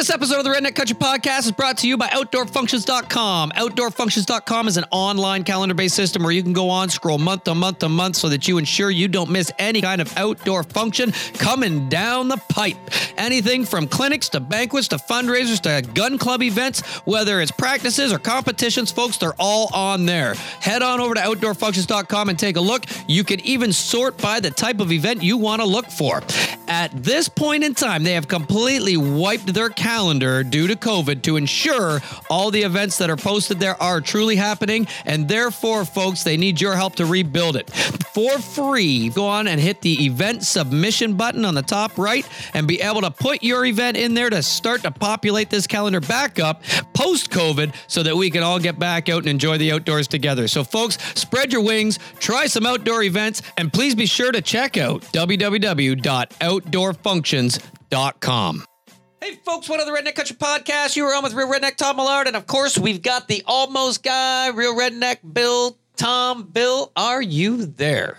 This episode of the Redneck Country Podcast is brought to you by OutdoorFunctions.com. OutdoorFunctions.com is an online calendar based system where you can go on, scroll month to month to month so that you ensure you don't miss any kind of outdoor function coming down the pipe. Anything from clinics to banquets to fundraisers to gun club events, whether it's practices or competitions, folks, they're all on there. Head on over to OutdoorFunctions.com and take a look. You can even sort by the type of event you want to look for. At this point in time, they have completely wiped their calendar due to COVID to ensure all the events that are posted there are truly happening. And therefore, folks, they need your help to rebuild it. For free, go on and hit the event submission button on the top right and be able to put your event in there to start to populate this calendar back up post COVID so that we can all get back out and enjoy the outdoors together. So, folks, spread your wings, try some outdoor events, and please be sure to check out www.outdoorfunctions.com. Hey, folks, one of the Redneck Country Podcast. You are on with Real Redneck Tom Millard. And of course, we've got the almost guy, Real Redneck Bill. Tom, Bill, are you there?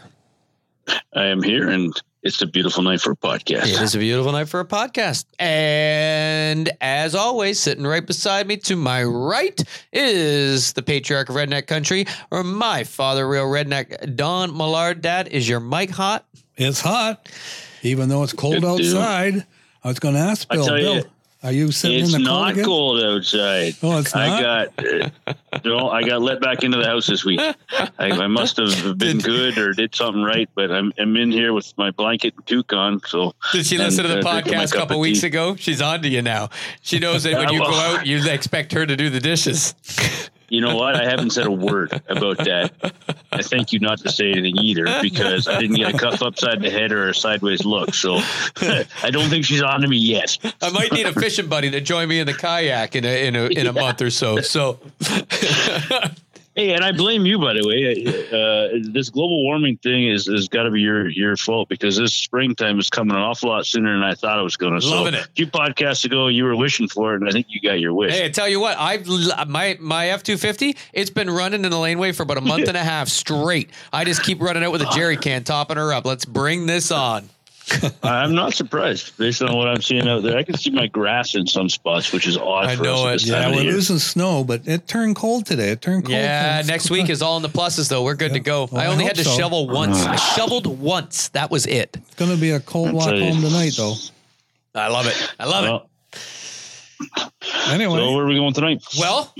I am here, and it's a beautiful night for a podcast. It is a beautiful night for a podcast. And as always, sitting right beside me to my right is the patriarch of Redneck Country, or my father, Real Redneck, Don Millard. Dad, is your mic hot? It's hot, even though it's cold Good deal. outside. I was going to ask Bill. tell Bill, you, are you sitting It's in the cold not again? cold outside. Oh, it's not. I got, uh, no, I got let back into the house this week. I, I must have been good or did something right, but I'm, I'm in here with my blanket and toque on. So Did she and, listen to the uh, podcast a couple of weeks tea. ago? She's on to you now. She knows that when you go out, you expect her to do the dishes. You know what? I haven't said a word about that. I thank you not to say anything either because I didn't get a cuff upside the head or a sideways look. So I don't think she's on to me yet. I might need a fishing buddy to join me in the kayak in a in a in a month or so. So Hey, and I blame you, by the way. Uh, this global warming thing is has got to be your your fault because this springtime is coming an awful lot sooner than I thought it was going to. Loving so, it. A few podcasts ago, you were wishing for it, and I think you got your wish. Hey, I tell you what, I've my my F two fifty. It's been running in the laneway for about a month and a half straight. I just keep running out with a jerry can, topping her up. Let's bring this on. I'm not surprised based on what I'm seeing out there. I can see my grass in some spots, which is odd. I for know us at it. this Yeah, we're year. losing snow, but it turned cold today. It turned cold. Yeah, It's- next week is all in the pluses though. We're good to go. Well, I I only hope had to so. shovel ah. once. I shoveled once. That was it. It's going to be a cold walk tell you. home tonight, though. I love it. I love it. Anyway, so where are we going tonight? Well,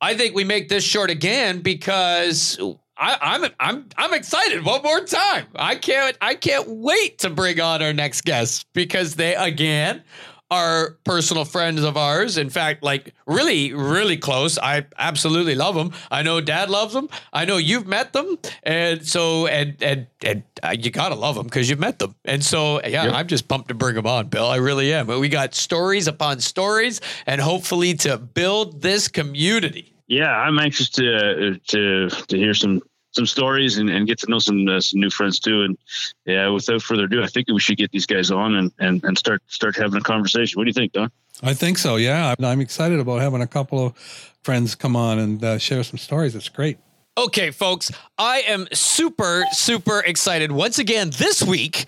I think we make this short again because I, I'm I'm I'm excited one more time. I can't I can't wait to bring on our next guest because they again are personal friends of ours. In fact, like really, really close. I absolutely love them. I know Dad loves them. I know you've met them, and so and and and uh, you gotta love them because you've met them. And so yeah, Yep. I'm just pumped to bring them on, Bill. I really am. But we got stories upon stories, and hopefully to build this community. Yeah, I'm anxious to uh, to to hear some some stories and, and get to know some uh, some new friends too. And yeah, without further ado, I think we should get these guys on and, and, and start start having a conversation. What do you think, Don? I think so. Yeah, I'm excited about having a couple of friends come on and uh, share some stories. It's great. Okay, folks, I am super, super excited once again this week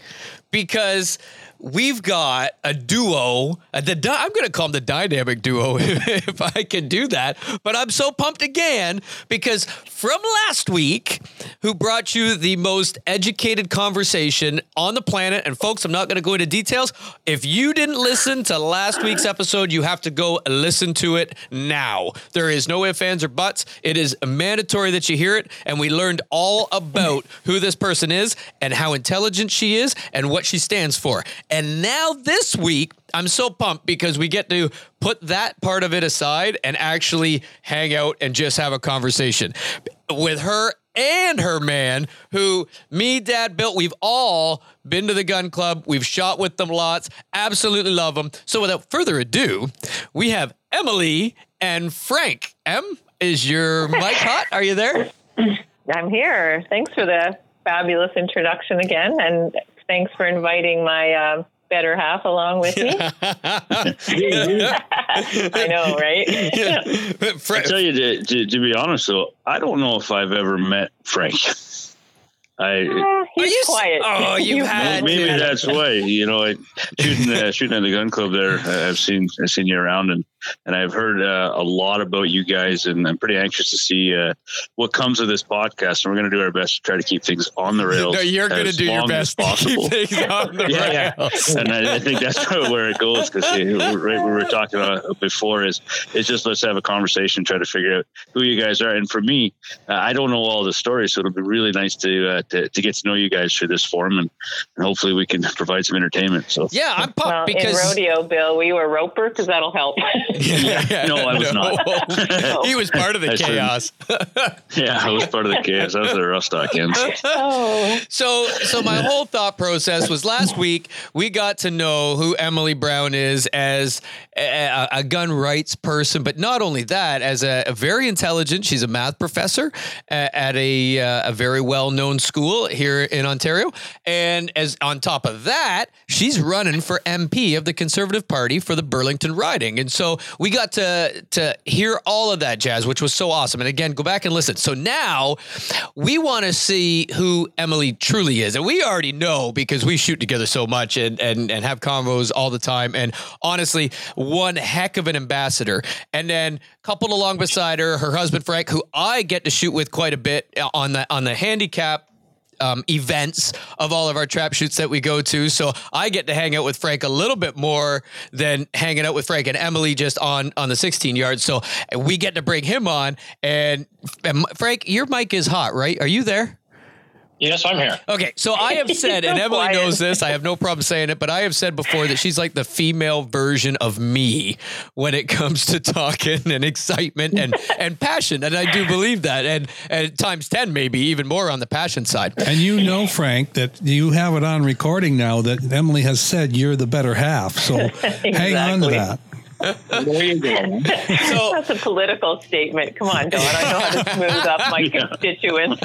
because we've got a duo. uh, The dy- I'm going to call them the dynamic duo if I can do that. But I'm so pumped again because from last week, who brought you the most educated conversation on the planet. And folks, I'm not going to go into details. If you didn't listen to last week's episode, you have to go listen to it now. There is no ifs, ands, or buts. It is mandatory that you hear it. And we learned all about who this person is and how intelligent she is and what she stands for. And now this week, I'm so pumped because we get to put that part of it aside and actually hang out and just have a conversation with her and her man who me dad built we've all been to the gun club. We've shot with them lots. Absolutely love them so without further ado we have emily and frank. Em is your mic hot? Are you there? I'm here. Thanks for the fabulous introduction again, and thanks for inviting my uh, better half along with me. I know, right? Fra- I tell you to, to to be honest though, I don't know if I've ever met Frank. I Uh, he's you s- quiet. oh, you You- had- maybe to. that's why. You know, I, shooting uh, shooting at the gun club there. I've seen I've seen you around, and and I've heard uh, a lot about you guys, and I'm pretty anxious to see uh, what comes of this podcast. And we're going to do our best to try to keep things on the rails. No, you're going to do your long as best to possible. keep things on the Yeah, yeah. and I, I think that's where it goes because right we were talking about before is it's just let's have a conversation, try to figure out who you guys are. And for me, uh, I don't know all the stories, so it'll be really nice to, uh, to to get to know you guys through this forum, and, and hopefully we can provide some entertainment. So Yeah, I'm pumped Well, because in rodeo, Bill, we were roper because that'll help. Yeah, No, I was not. he was part of the I shouldn't. chaos. yeah, I was part of the chaos. I was the rough stock ends. oh, So, so my whole thought process was last week we got to know who Emily Brown is as a, a gun rights person, but not only that, as a, a very intelligent. She's a math professor a- at a uh, a very well known school here in Ontario, and as on top of that, she's running for MP of the Conservative Party for the Burlington riding, and so we got to to hear all of that jazz, which was so awesome. And again, go back and listen. So now we want to see who Emily truly is, and we already know because we shoot together so much and and and have convos all the time. And honestly, one heck of an ambassador. And then coupled along beside her, her husband Frank, who I get to shoot with quite a bit on the on the handicap um, events of all of our trap shoots that we go to. So I get to hang out with Frank a little bit more than hanging out with Frank and Emily just on on the 16 yards. So we get to bring him on. And, and Frank, your mic is hot, right? Are you there? Yes, I'm here. Okay, so I have said, and Emily quiet. knows this. I have no problem saying it, but I have said before that she's like the female version of me when it comes to talking and excitement and and passion, and I do believe that, and and times ten maybe even more on the passion side. And you know, Frank, that you have it on recording now that Emily has said you're the better half. So hang on to that. There you go. So that's a political statement. Come on, Don. I know how to smooth up my constituents.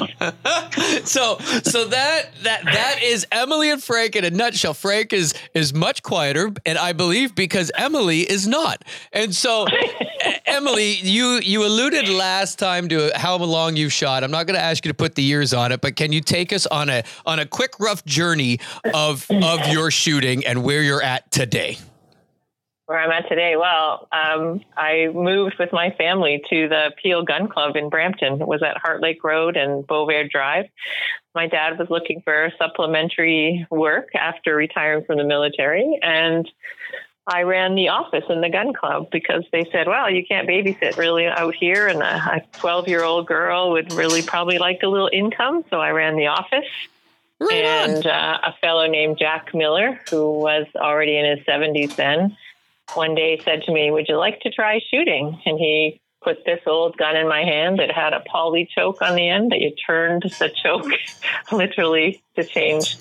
so so that that that is Emily and Frank in a nutshell. Frank is is much quieter, and I believe because Emily is not. And so, Emily, you you alluded last time to how long you've shot. I'm not going to ask you to put the years on it, but can you take us on a on a quick rough journey of of your shooting and where you're at today? Where I'm at today, well, um, I moved with my family to the Peel Gun Club in Brampton. It was at Heart Lake Road and Bovaird Drive. My dad was looking for supplementary work after retiring from the military, and I ran the office in the gun club because they said, well, you can't babysit really out here, and a 12 year old girl would really probably like a little income. So I ran the office. Right and uh, a fellow named Jack Miller, who was already in his 70s then, one day said to me, Would you like to try shooting? And he put this old gun in my hand that had a poly choke on the end that you turned the choke literally to change.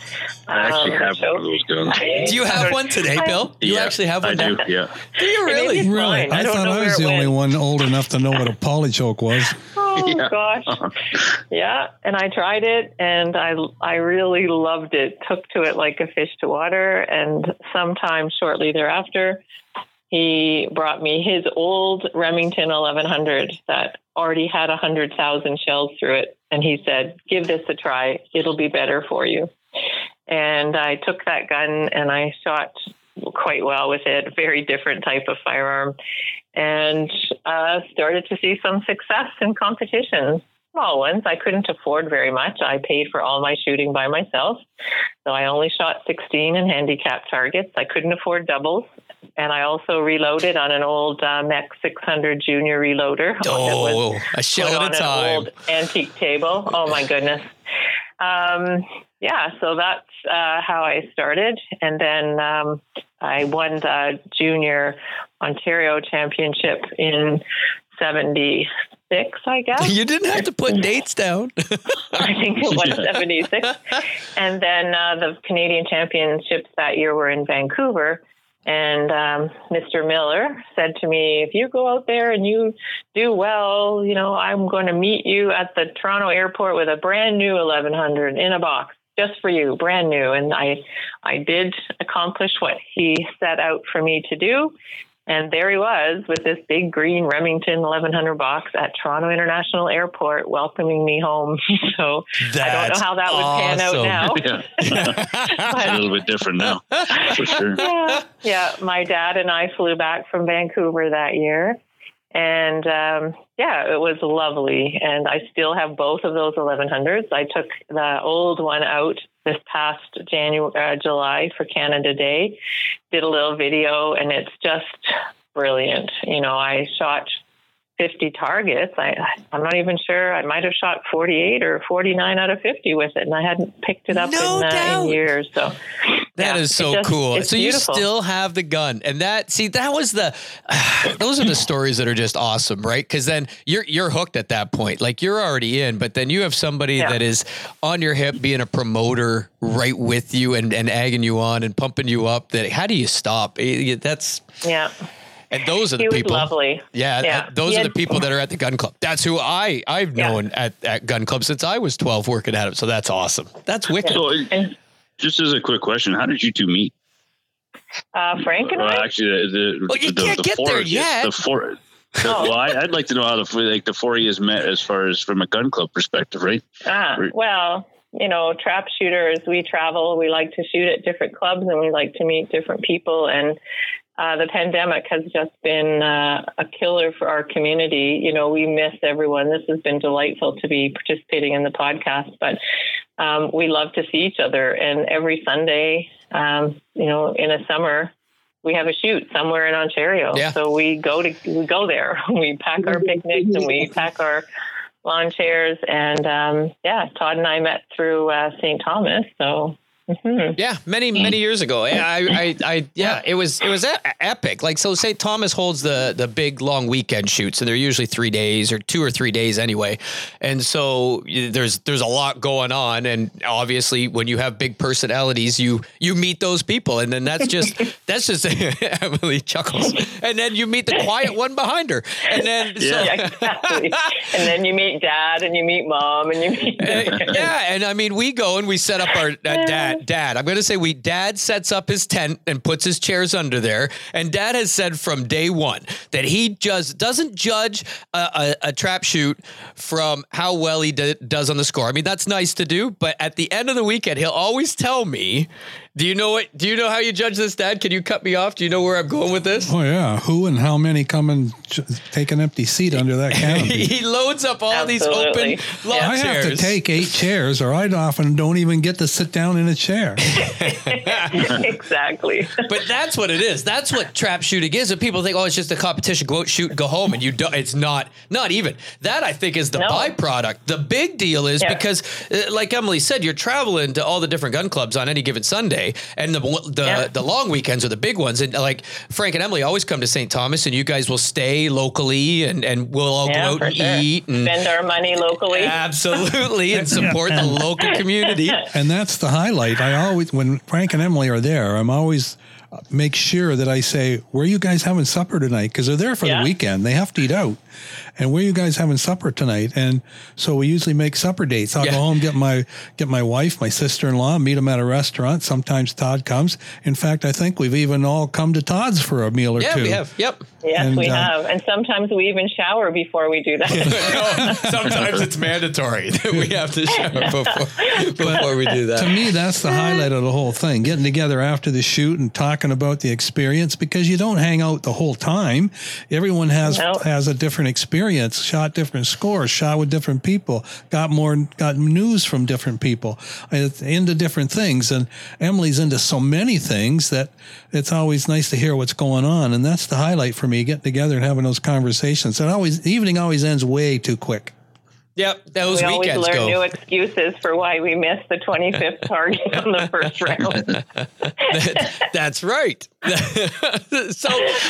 I actually um, the have one of those guns. Do you have one today, Bill? You Yeah, actually have one? I now? do. Yeah. Do you really? Really? I I, thought I was the it only went. one old enough to know what a polychoke was. Oh Yeah. gosh. Uh-huh. Yeah, and I tried it and I I really loved it. Took to it like a fish to water and sometime shortly thereafter he brought me his old Remington 1100 that already had 100,000 shells through it and he said, "Give this a try. It'll be better for you." And I took that gun and I shot quite well with it. Very different type of firearm, and uh, started to see some success in competitions. Small ones. I couldn't afford very much. I paid for all my shooting by myself, so I only shot 16 in handicap targets. I couldn't afford doubles. And I also reloaded on an old uh, MEC 600 Junior reloader. Oh, a shell at a an old antique table. Oh my goodness. Um, yeah, so that's uh, how I started, and then um, I won the junior Ontario championship in '76, I guess. You didn't have to put dates down. I think it was Yeah. 76. And then uh, the Canadian Championships that year were in Vancouver. And um, Mr. Miller said to me, if you go out there and you do well, you know, I'm going to meet you at the Toronto airport with a brand new 1100 in a box just for you, brand new. And I, I did accomplish what he set out for me to do. And there he was with this big green Remington 1100 box at Toronto International Airport welcoming me home. so I don't know how that would pan out awesome. now. Yeah, a little bit different now, for sure. yeah, yeah. My dad and I flew back from Vancouver that year, and um, yeah, it was lovely. And I still have both of those 1100s. I took the old one out this past January, uh, July for Canada Day. Did a little video, and it's just brilliant. You know, I shot 50 targets. I, I'm not even sure. I might have shot 48 or 49 out of 50 with it, and I hadn't picked it up No in, uh, in years. So That yeah, is so just- cool. So beautiful. you still have the gun, and that see that was the those are the stories that are just awesome, right? Because then you're you're hooked at that point, like you're already in, but then you have somebody Yeah. that is on your hip, being a promoter right with you and and egging you on and pumping you up. That how do you stop? That's yeah. and those are the people. lovely. Yeah, Yeah. those He are the people that are at the gun club. That's who I I've known at, at gun club since I was 12 working at it. So that's awesome. That's wicked. So, And just as a quick question, how did you two meet? uh, Frank and Well, I. actually, the, the, Well, you the, can't the get four, there yet. The four. the- Oh. Well, I, I'd like to know how the like the four of you met as far as from a gun club perspective, right? Ah, Right. well, you know, trap shooters, we travel, we like to shoot at different clubs and we like to meet different people. And uh, the pandemic has just been uh, a killer for our community. You know, we miss everyone. This has been delightful to be participating in the podcast, but um, we love to see each other. And every Sunday, um, you know, in a summer, we have a shoot somewhere in Ontario. Yeah. So we go to we go there. We pack our picnics and we pack our lawn chairs. And um, yeah, Todd and I met through uh, St. Thomas. So mhm. Yeah, many many years ago. Yeah, I, I, I yeah, it was it was epic. Like so, St. Thomas holds the the big long weekend shoots, and they're usually three days or two or three days anyway. And so there's there's a lot going on, and obviously when you have big personalities, you you meet those people, and then that's just that's just Emily chuckles, and then you meet the quiet one behind her, and then so, Yeah. yeah, exactly. and then you meet dad and you meet mom and you meet. Uh, yeah, and I mean, we go and we set up our uh, dad. Dad, I'm going to say we. Dad sets up his tent and puts his chairs under there. And Dad has said from day one that he just doesn't judge a, a, a trap shoot from how well he d- does on the score. I mean, that's nice to do, but at the end of the weekend, he'll always tell me. Do you know what? Do you know how you judge this, Dad? Can you cut me off? Do you know where I'm going with this? Oh yeah, who and how many come and take an empty seat under that canopy? he loads up all these open lawn I chairs. have to take eight chairs, or I often don't even get to sit down in a chair. exactly. But that's what it is. That's what trap shooting is. And people think, oh, it's just a competition. Go out, shoot, go home. And you don't. It's not. Not even. That I think is the No. byproduct. The big deal is Yeah. because, uh, like Emily said, you're traveling to all the different gun clubs on any given Sunday, and the the, Yeah. the long weekends are the big ones. And like Frank and Emily always come to St. Thomas, and you guys will stay locally, and and we'll all Yeah, go out and sure. eat and. Spend our money locally. Absolutely, and support the local community. And that's the highlight. I always, when Frank and Emily are there, I'm always uh, make sure that I say, "Where are you guys having supper tonight?" Because they're there for Yeah. the weekend; they have to eat out. And where are you guys having supper tonight? And so we usually make supper dates. I'll Yeah. go home, get my get my wife, my sister in law, meet them at a restaurant. Sometimes Todd comes. In fact, I think we've even all come to Todd's for a meal or Yeah, two. we have. Yep. Yes, And, we uh, have. And sometimes we even shower before we do that. no, sometimes it's mandatory that we have to shower before, before we do that. to me, that's the highlight of the whole thing. Getting together after the shoot and talking about the experience because you don't hang out the whole time. Everyone has No. has a different experience, shot different scores, shot with different people, got more got news from different people, into different things. And Emily's into so many things that it's always nice to hear what's going on. And that's the highlight for me, getting together and having those conversations. And always the evening always ends way too quick. Yep, those we always learn go. new excuses for why we missed the 25th target on the first round. That's right. so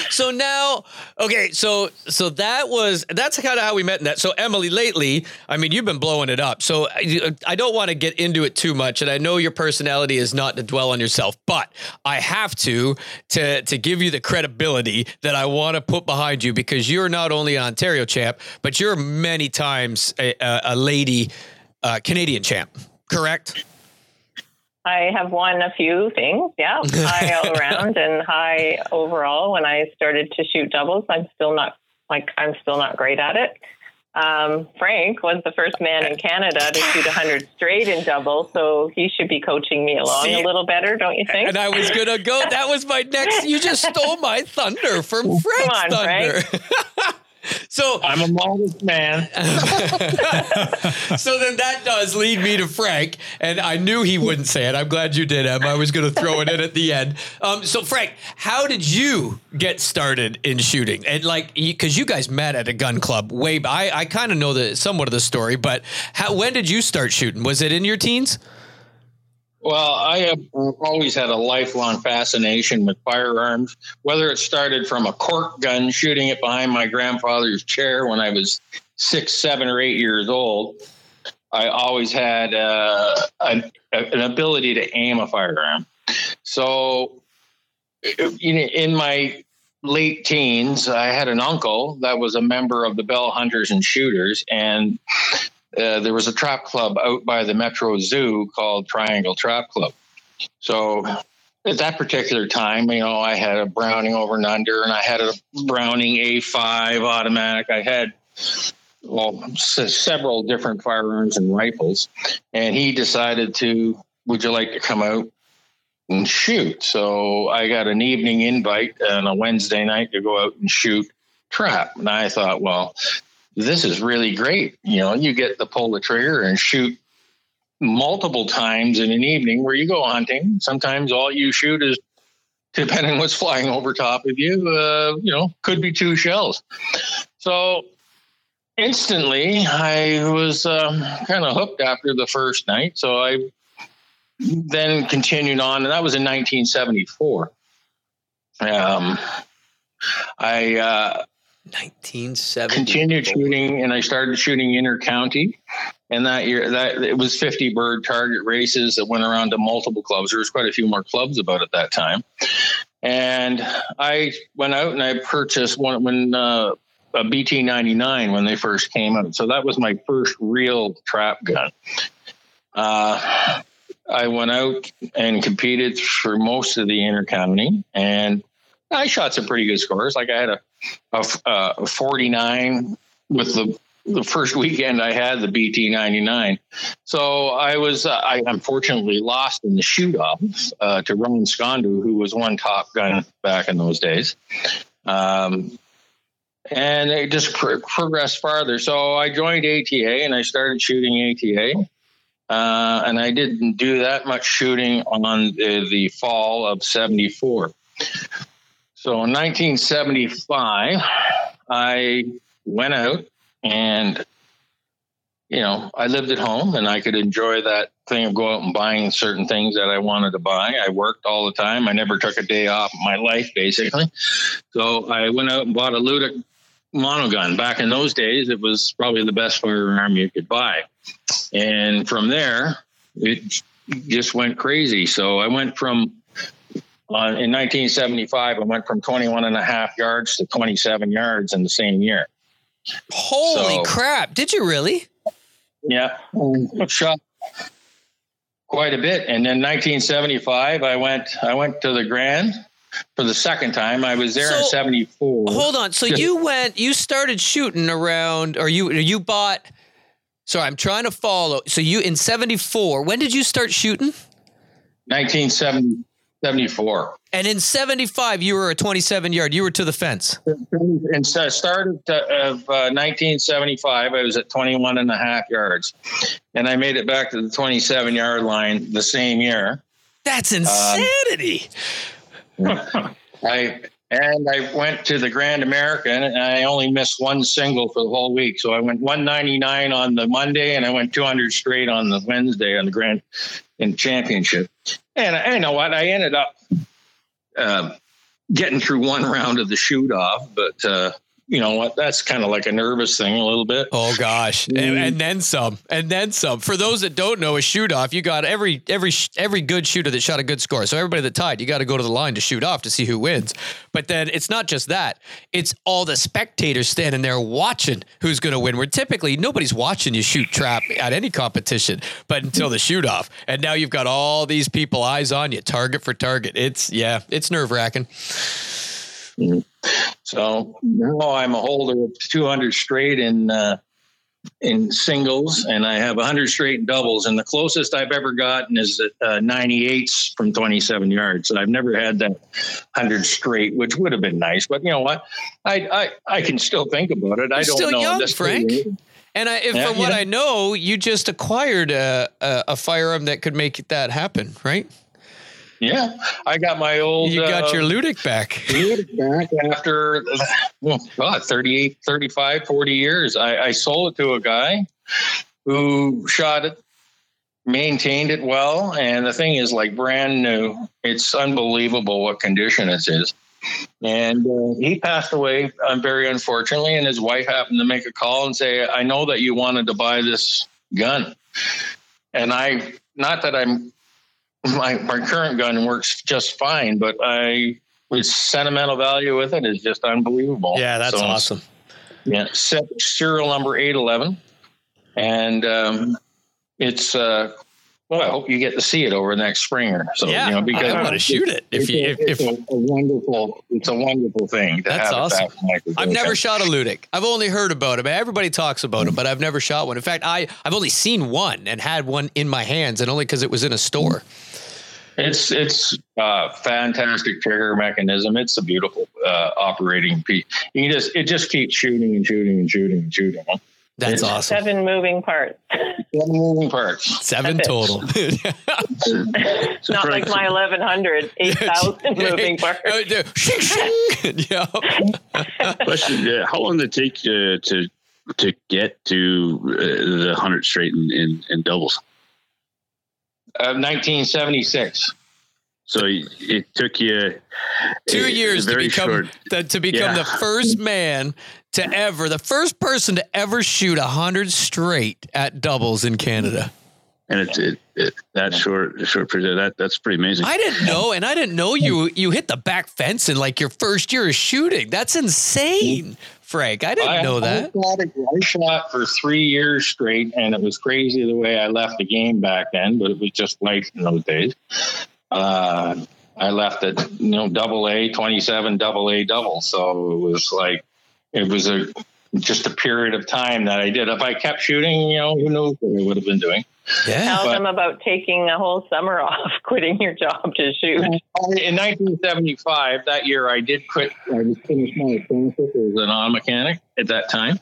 so now okay, so so that was that's kind of how we met in that. So Emily, lately, I mean, you've been blowing it up. So I, I don't want to get into it too much, and I know your personality is not to dwell on yourself, but I have to to to give you the credibility that I want to put behind you because you're not only an Ontario champ, but you're many times a, a, a lady uh, Canadian champ. Correct? I have won a few things. Yeah, high all around and high overall. When I started to shoot doubles, I'm still not like I'm still not great at it. Um, Frank was the first man in Canada to shoot 100 straight in double, so he should be coaching me along See, a little better, don't you think? And I was gonna go. That was my next. You just stole my thunder from Frank's on, thunder. so I'm a modest man. so then that does lead me to Frank, and I knew he wouldn't say it. I'm glad you did, Em. I was going to throw it in at the end. Um, so Frank, how did you get started in shooting? And like, because you guys met at a gun club way. I I kind of know the somewhat of the story, but how when did you start shooting? Was it in your teens? Well, I have always had a lifelong fascination with firearms, whether it started from a cork gun, shooting it behind my grandfather's chair when I was six, seven, or eight years old. I always had uh, an, an ability to aim a firearm. So, in my late teens, I had an uncle that was a member of the Bell Hunters and Shooters, and uh, there was a trap club out by the Metro Zoo called Triangle Trap Club. So at that particular time, you know, I had a Browning over and under, and I had a Browning A5 automatic. I had well s- several different firearms and rifles, and he decided to, would you like to come out and shoot? So I got an evening invite on a Wednesday night to go out and shoot trap, and I thought, well, this is really great. You know, you get to pull the trigger and shoot multiple times in an evening where you go hunting. Sometimes all you shoot is, depending what's flying over top of you, uh, you know, could be two shells. So instantly, I was um, kind of hooked after the first night. So I then continued on, and that was in 1974. Um, I uh, 1970. continued shooting and I started shooting inter county. And that year that it was 50 bird target races that went around to multiple clubs. There was quite a few more clubs about at that time. And I went out and I purchased one when uh, a BT 99 when they first came out. So that was my first real trap gun. Uh, I went out and competed for most of the inter county and I shot some pretty good scores. Like I had a a, a 49 with the the first weekend I had the BT 99. So I was, uh, I unfortunately lost in the shoot off uh, to Ron Skondu, who was one top gun back in those days. Um, and it just pr- progressed farther. So I joined ATA and I started shooting ATA. Uh, and I didn't do that much shooting on the, the fall of 74. So in 1975, I went out and, you know, I lived at home and I could enjoy that thing of going out and buying certain things that I wanted to buy. I worked all the time. I never took a day off in my life, basically. So I went out and bought a Ljutic monogun. Back in those days, it was probably the best firearm you could buy. And from there, it just went crazy. So I went from uh, in 1975, I went from 21 and a half yards to 27 yards in the same year. Holy So- crap! Did you really? Yeah, shot quite a bit. And then 1975, I went I went to the Grand for the second time. I was there in 74. Hold on. So you went, you started shooting around, or you you bought. Sorry, I'm trying to follow. So you in '74. When did you start shooting? 1974. And in '75, you were a 27 yard. You were to the fence. And so to, of uh, 1975. I was at 21 and a half yards, and I made it back to the 27 yard line the same year. That's insanity. I and I went to the Grand American, and I only missed one single for the whole week. So I went 199 on the Monday, and I went 200 straight on the Wednesday on the Grand in Championship. And I you know what? I ended up uh, getting through one round of the shoot off, but uh, you know what? That's kind of like a nervous thing a little bit. Oh gosh, and, mm. and, then some, and then some. For those that don't know, a shoot off, you got every every every good shooter that shot a good score. So everybody that tied, you got to go to the line to shoot off to see who wins. But then it's not just that; it's all the spectators standing there watching who's going to win. Where typically nobody's watching you shoot trap at any competition, but until the shoot off, and now you've got all these people eyes on you, target for target. It's yeah, it's nerve wracking. Mm. So now I'm a holder of 200 straight in uh, in singles, and I have 100 straight in doubles. And the closest I've ever gotten is uh, 98s from 27 yards. And I've never had that 100 straight, which would have been nice. But you know what? I I, I can still think about it. I don't still know. young, Frank. And I, if, Yeah, from what. I know, you just acquired a, a, a firearm that could make that happen, right? Yeah, I got my old. You got uh, your Ljutic back. Ljutic back after oh god 38 35 40 years I, I sold it to a guy who shot it maintained it well and the thing is like brand new it's unbelievable what condition it is and uh, he passed away uh, very unfortunately and his wife happened to make a call and say i know that you wanted to buy this gun and i not that i'm my, my current gun works just fine but i its sentimental value with it is just unbelievable. Yeah, that's So, awesome. Yeah, set serial number eight eleven, and um, it's. Uh, well, I hope you get to see it over next spring. So Yeah, you know, because I want to shoot it. If it's, you, a, if, it's if a, a wonderful, it's a wonderful thing. To That's have awesome. It back in my I've never shot a Ljutic. I've only heard about them. Everybody talks about them, but I've never shot one. In fact, I I've only seen one and had one in my hands, and only because it was in a store. It's it's uh, fantastic trigger mechanism. It's a beautiful uh, operating piece. You just it just keeps shooting and shooting and shooting and shooting. Huh? That's Yeah. awesome. Seven moving parts. Seven moving parts. Seven That's total. It's not like my 1100, 8,000 moving parts. Oh, yeah. Shing, shing. Question: yeah, How long did it take uh, to to get to uh, the hundred straight in, in, in doubles? Uh, 1976. So it took you Two uh, years to become short. to, to become Yeah. the first man to ever, the first person to ever shoot a hundred straight at doubles in Canada. and it, it, it that short short period that that's pretty amazing. I didn't know, and I didn't know you you hit the back fence in like your first year of shooting. That's insane, Frank. I didn't I, know that. I shot, I shot for three years straight, and it was crazy the way I left the game back then, but it was just life in those days. Uh, I left it, you know, double A, 27 double A double. So it was like, it was a just a period of time that I did. If I kept shooting, you know, who knows what I would have been doing. Yeah. Tell but- them about taking a whole summer off, quitting your job to shoot. In 1975, that year, I did quit. I was finished my apprenticeship as an auto mechanic at that time,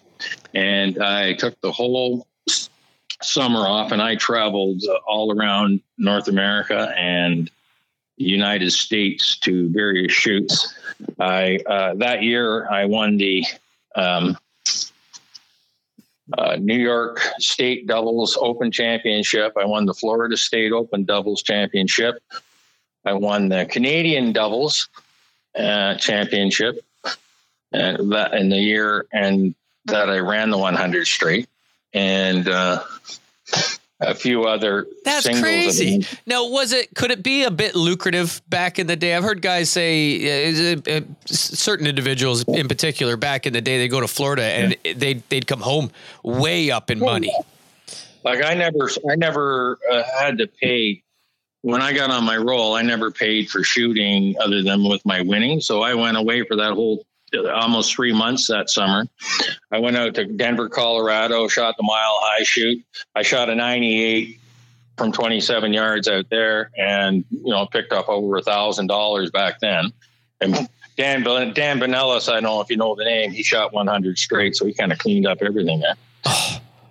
and I took the whole summer off, and I traveled uh, all around North America and the United States to various shoots. I uh, that year I won the um, uh, New York State Doubles Open Championship. I won the Florida State Open Doubles Championship. I won the Canadian doubles uh, championship, and that in the year and that I ran the 100 straight, and uh, a few other. That's crazy. Now, was it? Could it be a bit lucrative back in the day? I've heard guys say uh, uh, certain individuals, in particular, back in the day, they go to Florida and they they'd come home way up in money. Like I never, I never uh, had to pay. When I got on my roll, I never paid for shooting other than with my winning. So I went away for that whole almost three months that summer. I went out to Denver, Colorado, shot the mile high shoot. I shot a 98 from 27 yards out there, and you know picked up over a thousand dollars back then. And Dan Dan Vanellis, I don't know if you know the name. He shot 100 straight, so he kind of cleaned up everything there.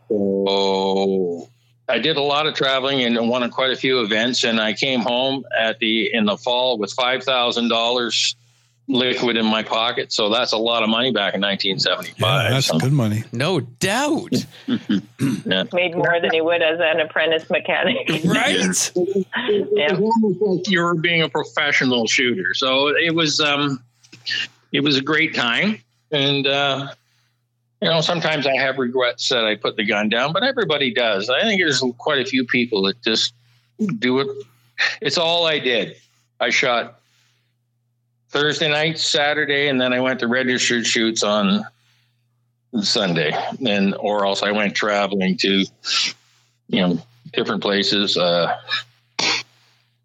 So I did a lot of traveling and won quite a few events. And I came home at the in the fall with five thousand dollars liquid in my pocket. So that's a lot of money back in 1975. Yeah, that's So, good money. No doubt, yeah. Made more than he would as an apprentice mechanic. right? Yeah. It was almost like you were being a professional shooter. So it was um, it was a great time. and uh, you know, sometimes I have regrets that I put the gun down, but everybody does. I think there's quite a few people that just do it. It's all I did. I shot Thursday night, Saturday, and then I went to registered shoots on Sunday, and or else I went traveling to, you know, different places. Uh,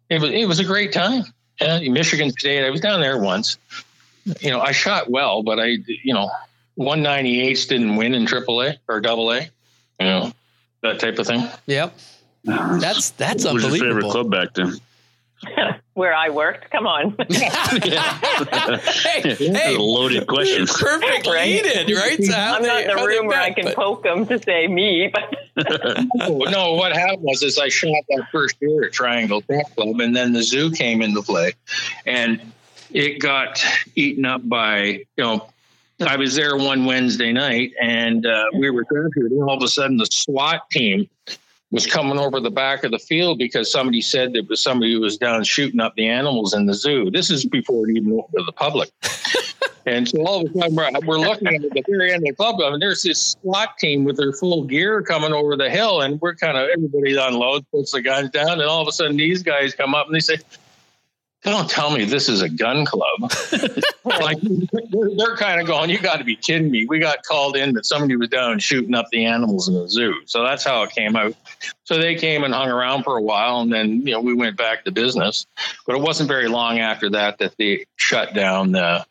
it was it was a great time. Yeah, Michigan State. I was down there once. You know, I shot well, but I, you know, 198s didn't win in AAA or Double A. You know, that type of thing. Yep. That's that's What was your favorite club back then? Where I worked. Come on. hey, That's hey, a loaded question. perfect Right. lead-in, right? So I'm not in how a room where I can but- poke them to say me, but no, no, what happened was is I shot that first year at Triangle Trap Club, and then the zoo came into play, and it got eaten up by you know. I was there one Wednesday night, and uh, we were there. And all of a sudden, the SWAT team was coming over the back of the field because somebody said there was somebody who was down shooting up the animals in the zoo. This is before it even went to the public. And so all of a sudden, we're, we're looking at the very end of the club, and there's this SWAT team with their full gear coming over the hill, and we're kind of everybody unloads, puts the guns down, and all of a sudden these guys come up and they say, "Don't tell me this is a gun club." like they're, they're kind of going, "You got to be kidding me!" We got called in that somebody was down shooting up the animals in the zoo, so that's how it came out. So they came and hung around for a while, and then you know we went back to business. But it wasn't very long after that that they shut down the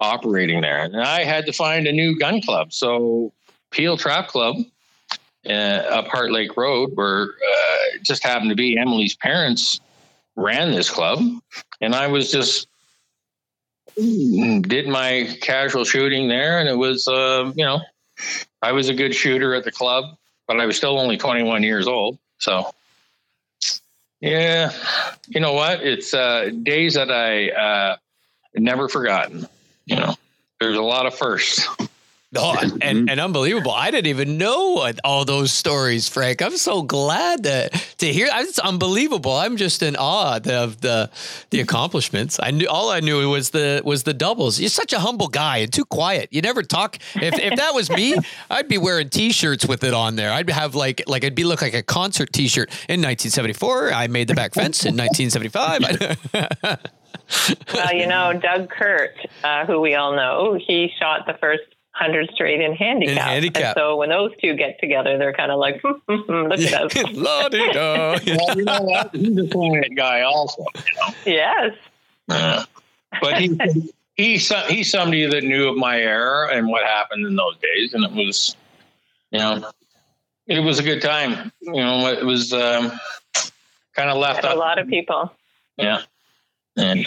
operating there, and I had to find a new gun club. So Peel Trap Club uh, up Heart Lake Road, where uh, just happened to be Emily's parents ran this club, and I was just did my casual shooting there, and it was uh, you know I was a good shooter at the club, but I was still only 21 years old, so. Yeah, you know what? It's uh, days that I uh, never forgotten. You know, there's a lot of firsts. Oh, and, and unbelievable. I didn't even know what, all those stories, Frank. I'm so glad to, to hear. It's unbelievable. I'm just in awe of the the accomplishments. I knew all I knew was the was the doubles. You're such a humble guy and too quiet. You never talk. If, if that was me, I'd be wearing T-shirts with it on there. I'd have like like it'd be look like a concert T-shirt in 1974. I made the back fence in 1975. well, you know, Doug Kurt, uh, who we all know, he shot the first hundred straight in handicap. handicap. And so when those two get together, they're kind of like, hmm, hmm, hmm, look at us. La-di-da. well, you know what? He's a quiet guy, also. yes. Uh, but he he's he's somebody that knew of my era and what happened in those days, and it was, you know, it was a good time. You know, it was um, kind of left A lot of people. Yeah, and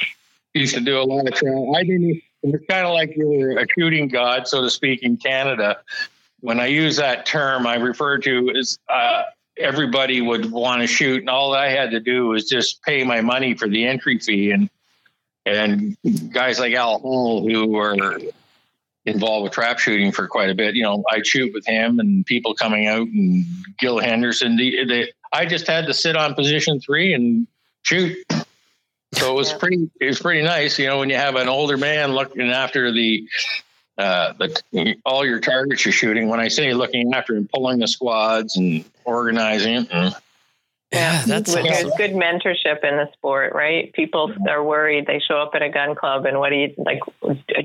he used to do a lot of travel. I didn't. It was kind of like you were a shooting god, so to speak, in Canada. When I use that term, I refer to as uh, everybody would want to shoot, and all I had to do was just pay my money for the entry fee, and and guys like Al Hull, who were involved with trap shooting for quite a bit, you know, I'd shoot with him and people coming out, and Gil Henderson. The, the, I just had to sit on position three and shoot. So it was Yeah. pretty. It was pretty nice, you know, when you have an older man looking after the, uh, the all your targets you're shooting. When I say looking after and pulling the squads and organizing it, and Yeah, that's awesome. There's good mentorship in the sport, right? People are worried. They show up at a gun club, and what do you like?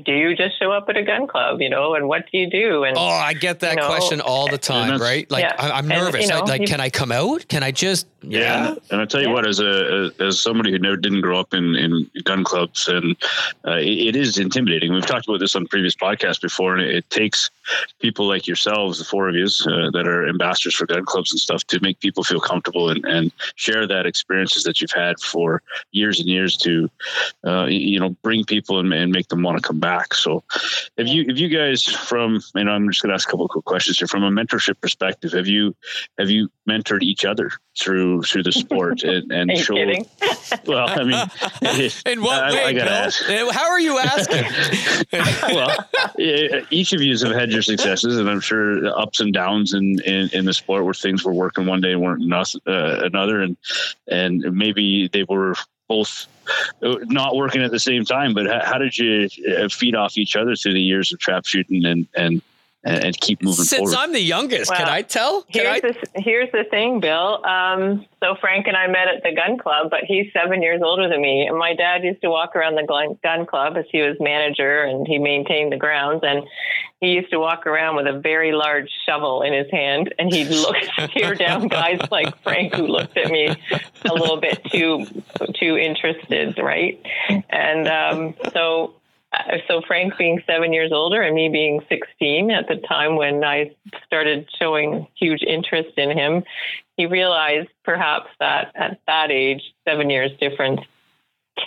Do you just show up at a gun club, you know? And what do you do? And Oh, I get that you know, question all the time, right? Like, Yeah. I, I'm And, nervous. you know, I, like, you- can I come out? Can I just? Yeah, and I tell you Yeah. what, as a as somebody who never didn't grow up in, in gun clubs, and uh, it, it is intimidating. We've talked about this on previous podcasts before, and it, it takes people like yourselves, the four of you, uh, that are ambassadors for gun clubs and stuff, to make people feel comfortable and, and share that experiences that you've had for years and years to, uh, you know, bring people and, and make them want to come back. So, if you if you guys from? And I'm just going to ask a couple of quick questions here. From a mentorship perspective, have you have you mentored each other through through the sport and, and are you showed? kidding? Well, I mean, In what I- way, I gotta Bill? ask. Uh, How are you asking? well, each of you have had your successes, and I'm sure ups and downs in, in, in the sport where things were working one day weren't nos- uh, another, and and maybe they were both uh, not working at the same time. But how, how did you uh, feed off each other through the years of trap shooting and and and keep moving Since forward? I'm the youngest, Well, can I tell? Can I? Here's the here's the thing, Bill. Um, so Frank and I met at the gun club, but he's seven years older than me. And my dad used to walk around the gun, gun club as he was manager and he maintained the grounds. And he used to walk around with a very large shovel in his hand, and he'd look stare down guys like Frank who looked at me a little bit too too interested, right? And um, so so Frank being seven years older and me being 16 at the time when I started showing huge interest in him, he realized perhaps that at that age, seven years difference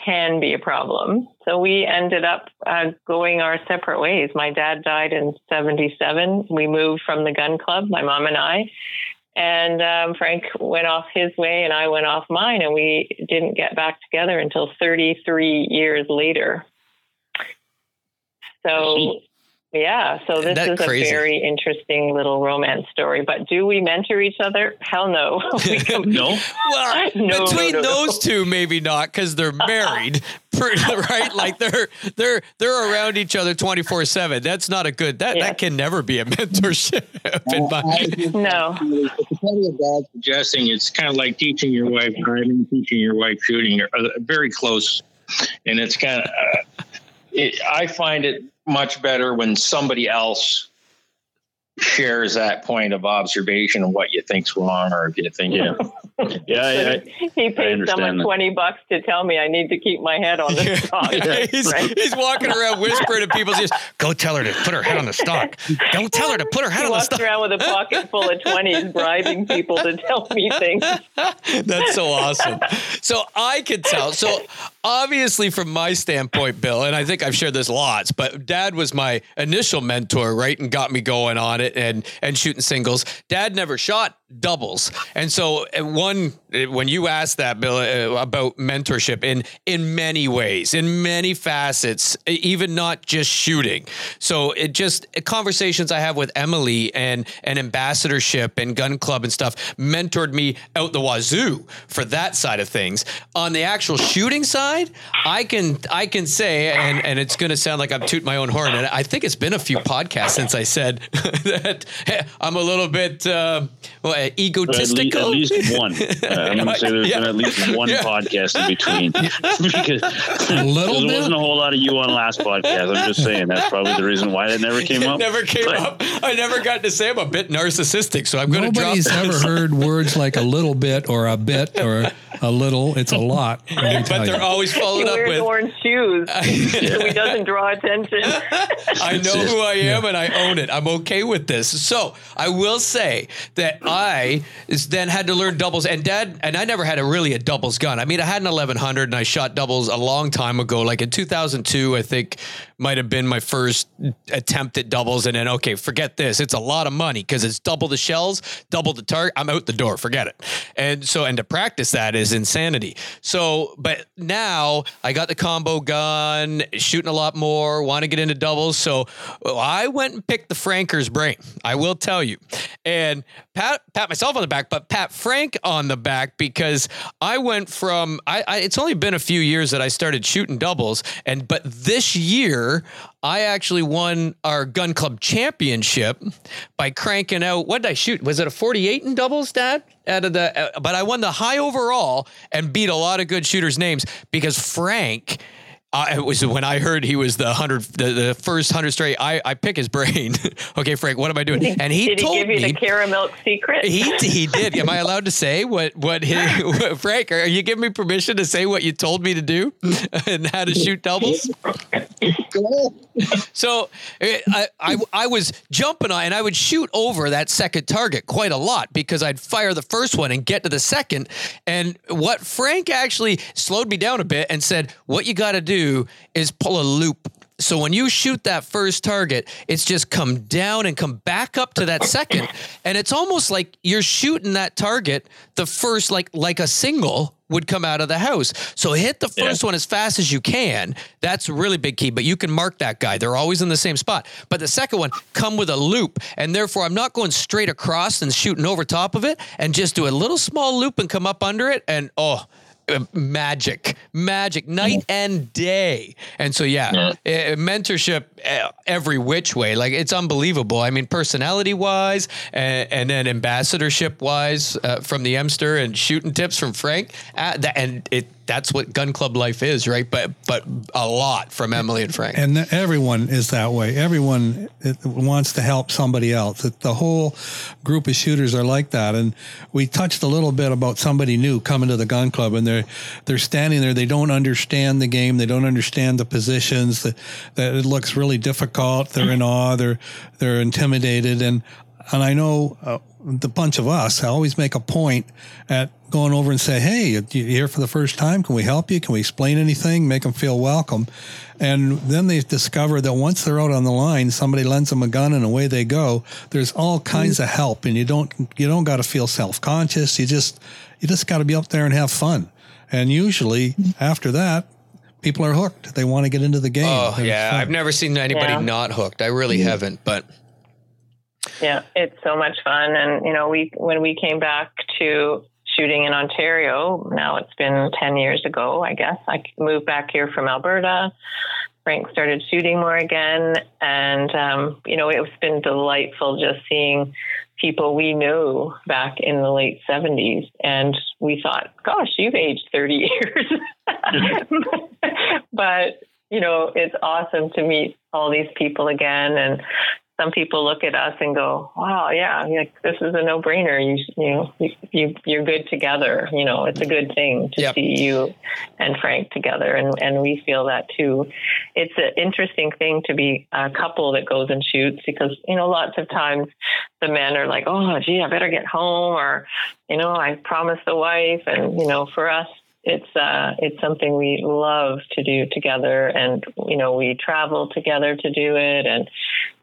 can be a problem. So we ended up uh, going our separate ways. My dad died in 77. We moved from the gun club, my mom and I. And um, Frank went off his way and I went off mine, and we didn't get back together until 33 years later. So, yeah, so this That is crazy. a very interesting little romance story. But do we mentor each other? Hell no. We no, Well, No, no, between no, no. those two, maybe not because they're married, right? Like they're they're they're around each other twenty four seven. That's not a good. That Yeah. that can never be a mentorship. in my, no. It's funny about suggesting it's kind of like teaching your wife driving, teaching your wife shooting, are uh, very close. And it's kind of, uh, it, I find it much better when somebody else shares that point of observation of what you think's wrong or if you think, yeah, yeah. I, I, He paid someone that. 20 bucks to tell me I need to keep my head on the stock. he's, right? he's walking around whispering to people's ears. Go tell her to put her head on the stock. Don't tell her to put her head He on the stock. around with a pocket full of 20s, bribing people to tell me things. That's so awesome. So I could tell. So obviously, from my standpoint, Bill, and I think I've shared this lots, but Dad was my initial mentor, right, and got me going on it and and shooting singles. Dad never shot doubles, and so uh, one when you asked that, Bill, uh, about mentorship in in many ways, in many facets, even not just shooting. So it just conversations I have with Emily and and ambassadorship and gun club and stuff mentored me out the wazoo for that side of things. On the actual shooting side, I can I can say, and and it's going to sound like I'm tooting my own horn, and I think it's been a few podcasts since I said that I'm a little bit uh, well, at, le- egotistical. at least one. Uh, I'm going to say there's Yeah. been at least one Yeah. podcast in between because there bit? wasn't a whole lot of you on last podcast. I'm just saying that's probably the reason why that never came It up. never came But- up. I never got to say I'm a bit narcissistic, so I'm going to drop Nobody's ever heard words like a little bit or a bit or a little. It's a lot. But they're you. always He followed up wears with, orange shoes so he doesn't draw attention. I know who I am and I own it. I'm okay with this. So I will say that I is then had to learn doubles and dad, and I never had a really a doubles gun. I mean, I had an 1100 and I shot doubles a long time ago, like in 2002, I think might have been my first attempt at doubles. And then, okay, forget this. It's a lot of money because it's double the shells, double the target. I'm out the door. Forget it. And so, and to practice that is insanity. So, but now I got the combo gun, shooting a lot more, want to get into doubles. So I went and picked the Franker's brain. I will tell you. And pat, pat myself on the back, but pat Frank on the back because I went from, I, I it's only been a few years that I started shooting doubles. And, but this year, I actually won our gun club championship by cranking out. What did I shoot? Was it a 48 in doubles, Dad? Out of the, uh, but I won the high overall and beat a lot of good shooters' names because Frank. Uh, it was when I heard he was the hundred, the, the first hundred straight. I, I pick his brain. okay, Frank, what am I doing? And he Did he told give you me the caramel secret? he he did. Am I allowed to say what what, he, what Frank? Are you giving me permission to say what you told me to do and how to shoot doubles? So eh, I, I I was jumping on and I would shoot over that second target quite a lot because I'd fire the first one and get to the second. And what Frank actually slowed me down a bit and said, "What you got to do is pull a loop." So when you shoot that first target, it's just come down and come back up to that second, and it's almost like you're shooting that target the first like like a single would come out of the house. So hit the first one as fast as you can. That's a really big key, but you can mark that guy. They're always in the same spot. But the second one, come with a loop. And therefore, I'm not going straight across and shooting over top of it and just do a little small loop and come up under it. And oh, magic, magic, night and day. And so, yeah, Yeah. uh, mentorship uh, every which way. Like it's unbelievable. I mean, personality wise, and, and then ambassadorship wise uh, from the Emster, and shooting tips from Frank. Uh, that, and it that's what gun club life is, right? But but a lot from Emily and Frank. and everyone is that way. Everyone wants to help somebody else. The whole group of shooters are like that. And we touched a little bit about somebody new coming to the gun club, and they're they're standing there. They don't understand the game. They don't understand the positions. That that it looks really difficult. They're in awe. They're they're intimidated. And and I know uh, the bunch of us I always make a point at going over and say, "Hey, you're here for the first time? Can we help you? Can we explain anything? Make them feel welcome." And then they discover that once they're out on the line, somebody lends them a gun and away they go. There's all kinds of help, and you don't you don't got to feel self conscious. You just you just got to be up there and have fun. And usually after that, people are hooked. They want to get into the game. Oh yeah, fun. I've never seen anybody Yeah. not hooked. I really haven't, but Yeah, it's so much fun. And, you know, we, when we came back to shooting in Ontario, now it's been 10 years ago, I guess. I moved back here from Alberta. Frank started shooting more again. And, um, you know, it's been delightful just seeing people we knew back in the late 70s. And we thought, gosh, you've aged 30 years. but, you know, it's awesome to meet all these people again. And some people look at us and go, "Wow, yeah, like this is a no-brainer. You, you know, you, you you're good together. You know, it's a good thing to Yep. see you and Frank together, and and we feel that too. It's an interesting thing to be a couple that goes and shoots because you know lots of times the men are like, "Oh, gee, I better get home," or you know, I promised the wife, and you know, for us. It's uh, it's something we love to do together, and you know we travel together to do it, and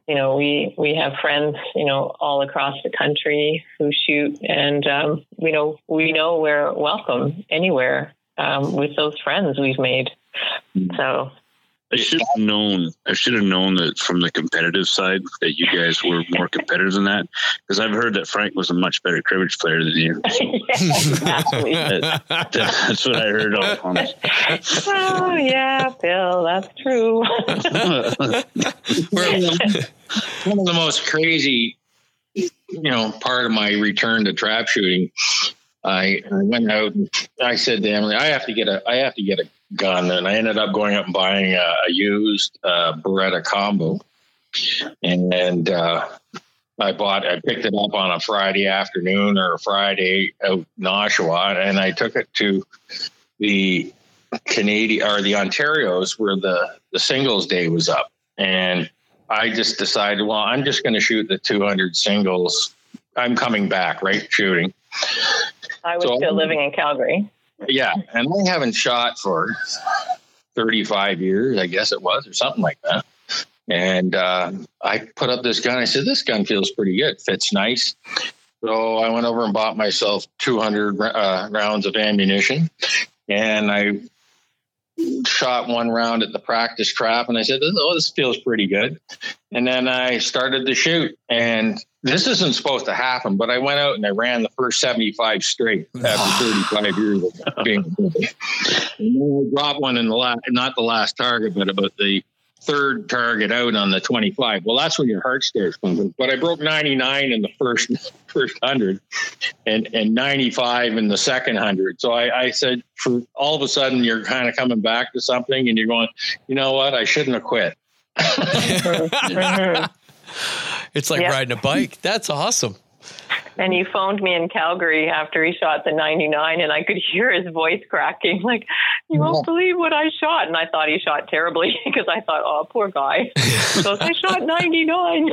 you know, we we have friends, you know, all across the country who shoot, and um, you know, we know we're welcome anywhere um, with those friends we've made. So I should have known. I should have known that from the competitive side that you guys were more competitive than that, because I've heard that Frank was a much better cribbage player than you. yeah, exactly. That- that's what I heard. All on oh yeah, Bill, that's true. one of the most crazy, you know, part of my return to trap shooting. I, I went out and I said to Emily, I have to get a, I have to get a gun, and I ended up going up and buying a, a used uh, Beretta combo, and, and uh, I bought, I picked it up on a Friday afternoon or a Friday out in Oshawa, and I took it to the Canadian or the Ontario's where the the singles day was up, and I just decided, well, I'm just going to shoot the 200 singles. I'm coming back, right? Shooting. I was So- still living in Calgary. Yeah. And I haven't shot for 35 years, I guess it was, or something like that. And uh, I put up this gun. I said, this gun feels pretty good, fits nice. So I went over and bought myself 200 uh, rounds of ammunition. And I shot one round at the practice trap and I said, Oh, this feels pretty good. And then I started to shoot. And this isn't supposed to happen, but I went out and I ran the first 75 straight after 35 years of being a bully. And then I dropped one in the last, not the last target, but about the third target out on the 25. Well, that's when your heart starts pumping. But I broke 99 in the first first 100 and, and 95 in the second 100. So I, I said, for all of a sudden, you're kind of coming back to something and you're going, you know what? I shouldn't have quit. It's like Yeah. riding a bike. That's awesome. And he phoned me in Calgary after he shot the 99, and I could hear his voice cracking, like, You won't believe what I shot. And I thought he shot terribly because I thought, Oh, poor guy. so I shot 99.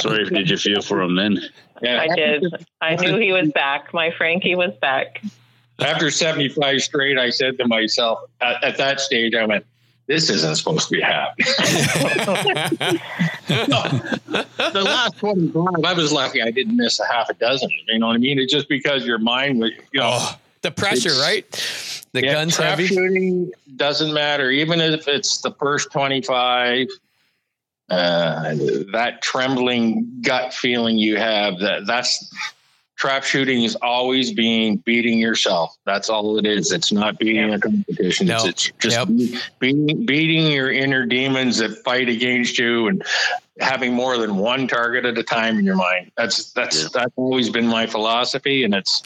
Sorry, did you feel for him then? Yeah, I did. I knew he was back. My Frankie was back. After 75 straight, I said to myself, at, at that stage, I went, this isn't supposed to be happening. the last 25, I was lucky I didn't miss a half a dozen. You know what I mean? It's just because your mind was, you know, Oh, the pressure, right? The yeah, gun's trap heavy. shooting doesn't matter, even if it's the first 25. Uh, that trembling gut feeling you have that that's trap shooting is always being beating yourself. That's all it is. It's not beating a competition. No. It's, it's just Yep. beating, beating your inner demons that fight against you and having more than one target at a time in your mind. That's that's Yeah. that's always been my philosophy, and it's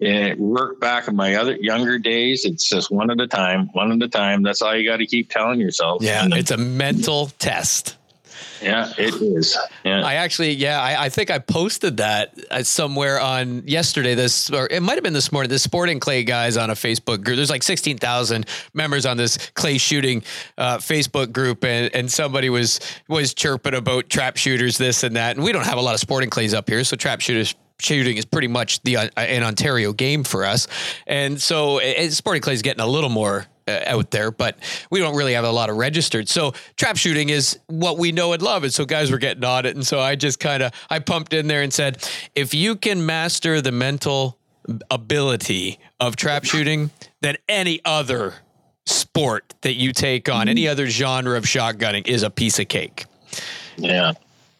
it worked back in my other younger days. It's just one at a time, one at a time. That's all you got to keep telling yourself. Yeah, it's a mental test. Yeah, it is. Yeah. I actually, yeah, I, I think I posted that uh, somewhere on yesterday. This, or it might have been this morning. The Sporting Clay guys on a Facebook group. There's like sixteen thousand members on this clay shooting uh, Facebook group, and and somebody was was chirping about trap shooters, this and that. And we don't have a lot of Sporting Clays up here, so trap shooters. Shooting is pretty much the uh, an Ontario game for us, and so uh, Sporting Clay is getting a little more uh, out there, but we don't really have a lot of registered. So trap shooting is what we know and love. And so guys were getting on it. And so I just kind of, I pumped in there and said, if you can master the mental ability of trap shooting, then any other sport that you take on, any other genre of shotgunning is a piece of cake. Yeah.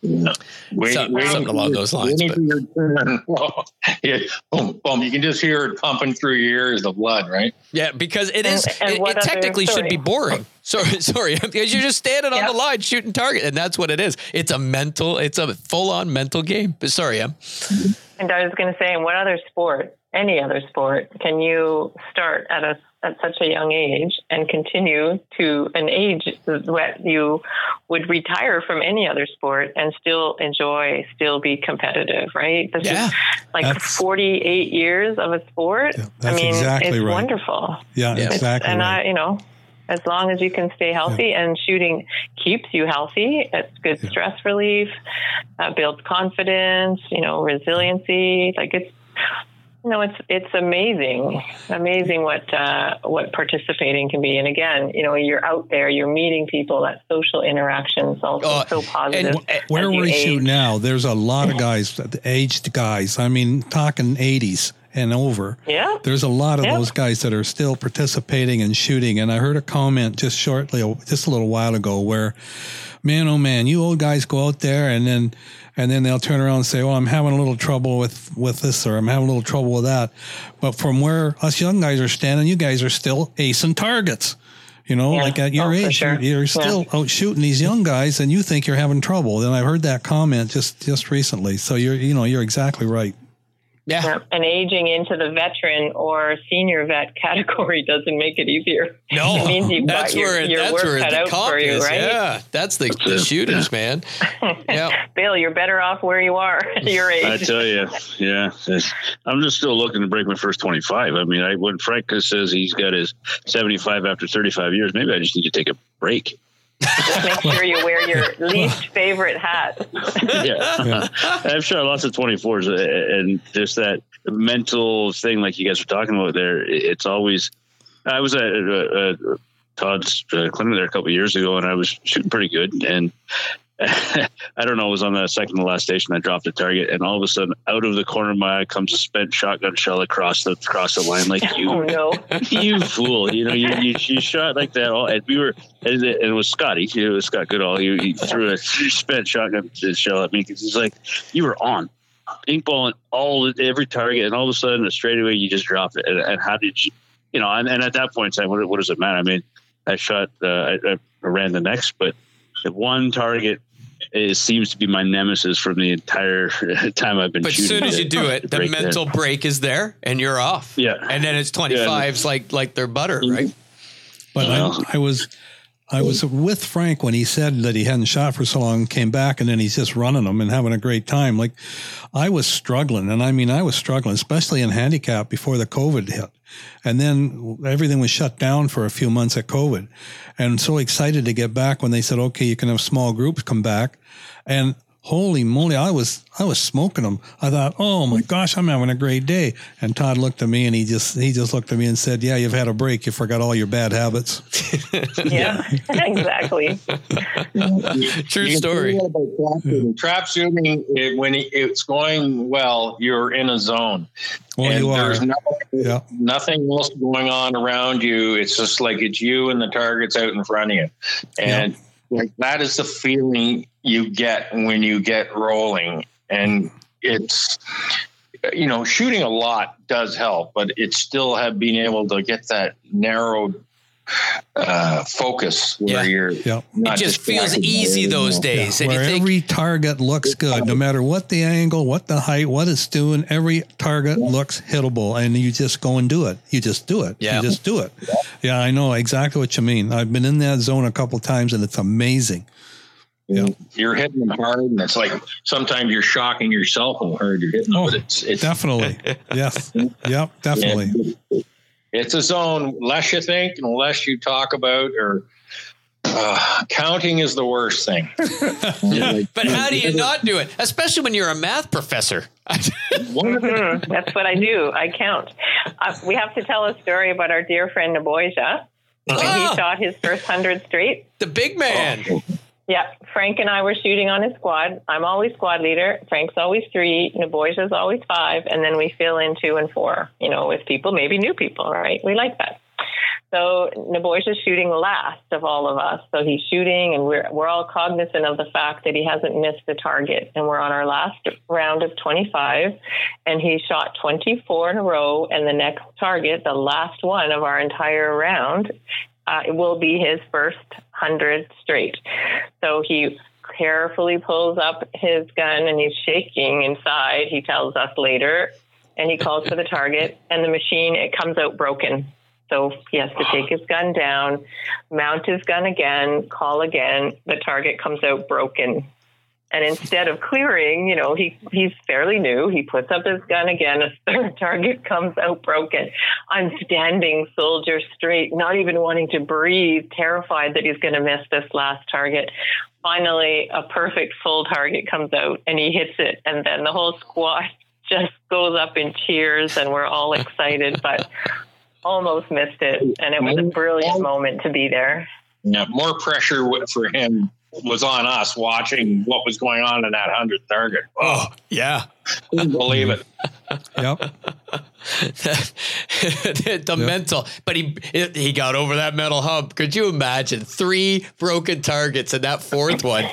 Yeah. Wait, Some- waiting something along those lines, waiting for your turn. Oh, yeah. Boom, boom. You can just hear it pumping through your ears, the blood, right? Yeah, because it is, And- and it, it technically should be boring. Sorry, sorry, because you're just standing on the line shooting target, and that's what it is. It's a mental, it's a full on mental game. But sorry, Em. And I was going to say, in what other sport, any other sport, can you start at a at such a young age and continue to an age that you would retire from any other sport and still enjoy, still be competitive, right? This Yeah. is like That's- 48 years of a sport. Yeah, I mean, exactly it's right. wonderful. Yeah, Yeah. exactly. and right. I, you know, as long as you can stay healthy and shooting keeps you healthy, it's good Yeah. stress relief, uh, builds confidence, you know, resiliency. Like it's, know, it's it's amazing, amazing what uh, what participating can be. And again, you know, you're out there, you're meeting people. That social interaction is also Oh, so positive. and- Where as you we shoot now, there's a lot of guys, aged guys. I mean, talking 80s and over. Yeah. There's a lot of Yeah. those guys that are still participating and shooting. And I heard a comment just shortly, just a little while ago, where, man, oh man, you old guys go out there and then and then they'll turn around and say, "Well, I'm having a little trouble with with this, or I'm having a little trouble with that." But from where us young guys are standing, you guys are still acing targets. You know, Yeah. like at your Oh, age, sure. you're, you're still out shooting these young guys, and you think you're having trouble. And I heard that comment just just recently. So you're, you know, you're exactly right. Yeah. Yeah. And aging into the veteran or senior vet category doesn't make it easier. No, It means you've that's got your- where your that's work where cut the out comp for you, is. right? Yeah, that's the, the it. shooters, man. Yeah, Bill, you're better off where you are at your age. I tell you, yeah, I'm just still looking to break my first 25. I mean, I, when Frank says he's got his 75 after 35 years, maybe I just need to take a break. Just make sure you wear your least favorite hat. yeah. I've shot lots of 24s uh, and just that mental thing, like you guys were talking about there. It's always, I was at uh, uh, Todd's uh, clinic there a couple of years ago and I was shooting pretty good. And I don't know, it was on the second to last station. I dropped a target and all of a sudden out of the corner of my eye comes a spent shotgun shell across the, across the line. Like you, Oh no. you fool! You know, you, you, you shot like that. All, and we were, and it, and it was Scotty. It was Scott Goodall. He, he threw a spent shotgun shell at me because he's like, you were on, inkballing all every target, and all of a sudden, straight away, you just drop it. And, and how did you, you know? And, and at that point in time, what, what does it matter? I mean, I shot, uh, I, I ran the next, but the one target. It seems to be my nemesis from the entire time I've been but as shooting. soon as to- you do it, the break that. mental break is there, and you're off. Yeah. and then it's 25s like like they're butter, Mhm. right? But Well. I, I was I was with Frank when he said that he hadn't shot for so long, came back, and then he's just running them and having a great time. Like I was struggling, and I mean I was struggling, especially in handicap before the COVID hit, and then everything was shut down for a few months at COVID, and so excited to get back when they said, okay, you can have small groups come back, and holy moly, I was I was smoking them. I thought, oh my gosh, I'm having a great day. And Todd looked at me and he just he just looked at me and said, yeah, you've had a break. You forgot all your bad habits. Yeah, exactly. True You story. say that about Trap shooting, it, when it's going well, you're in a zone. Well, and you are. there's no, Yeah. nothing else going on around you. It's just like it's you and the targets out in front of you. And like that is the feeling you get when you get rolling. And it's you know, shooting a lot does help, but it still have being able to get that narrowed uh, focus where Yeah. you're. Yep. it just feels easy everything those else. days. And you Where think, every target looks good, no matter what the angle, what the height, what it's doing. Every target looks hittable, and you just go and do it. You just do it. Yeah. You just do it. Yeah, I know exactly what you mean. I've been in that zone a couple times, and it's amazing. Yeah. You're hitting them hard, and it's like sometimes you're shocking yourself how hard you're hitting. them, Oh, but it's it's Definitely. yes. Yep. Definitely. it's a zone. Less you think, and less you talk about, or uh, counting is the worst thing. but how do you not do it? Especially when you're a math professor. One of the- Mhm. That's what I do. I count. Uh, we have to tell a story about our dear friend Naboja. When Ah! he shot his first 100 straight. the big man. Yeah, Frank and I were shooting on his squad. I'm always squad leader. Frank's always three. Naboja's always five. And then we fill in two and four, you know, with people, maybe new people, right? We like that. So Naboja's shooting last of all of us. So he's shooting, and we're we're all cognizant of the fact that he hasn't missed the target. And we're on our last round of 25, and he shot 24 in a row. And the next target, the last one of our entire round, uh, it will be his first 100 straight. So he carefully pulls up his gun and he's shaking inside. He tells us later, and he calls for the target, and the machine it comes out broken. So he has to take his gun down, mount his gun again, call again. The target comes out broken. And instead of clearing, you know, he he's fairly new. He puts up his gun again. A third target comes out broken. I'm standing soldier straight, not even wanting to breathe, terrified that he's going to miss this last target. Finally, a perfect full target comes out and he hits it. And then the whole squad just goes up in cheers and we're all excited, but almost missed it. And it was a brilliant moment to be there. yeah, more pressure for him was on us watching what was going on in that hundredth target. Oh, yeah. Couldn't believe it. Yep. the mental, but he he got over that mental hump. Could you imagine three broken targets and that fourth one?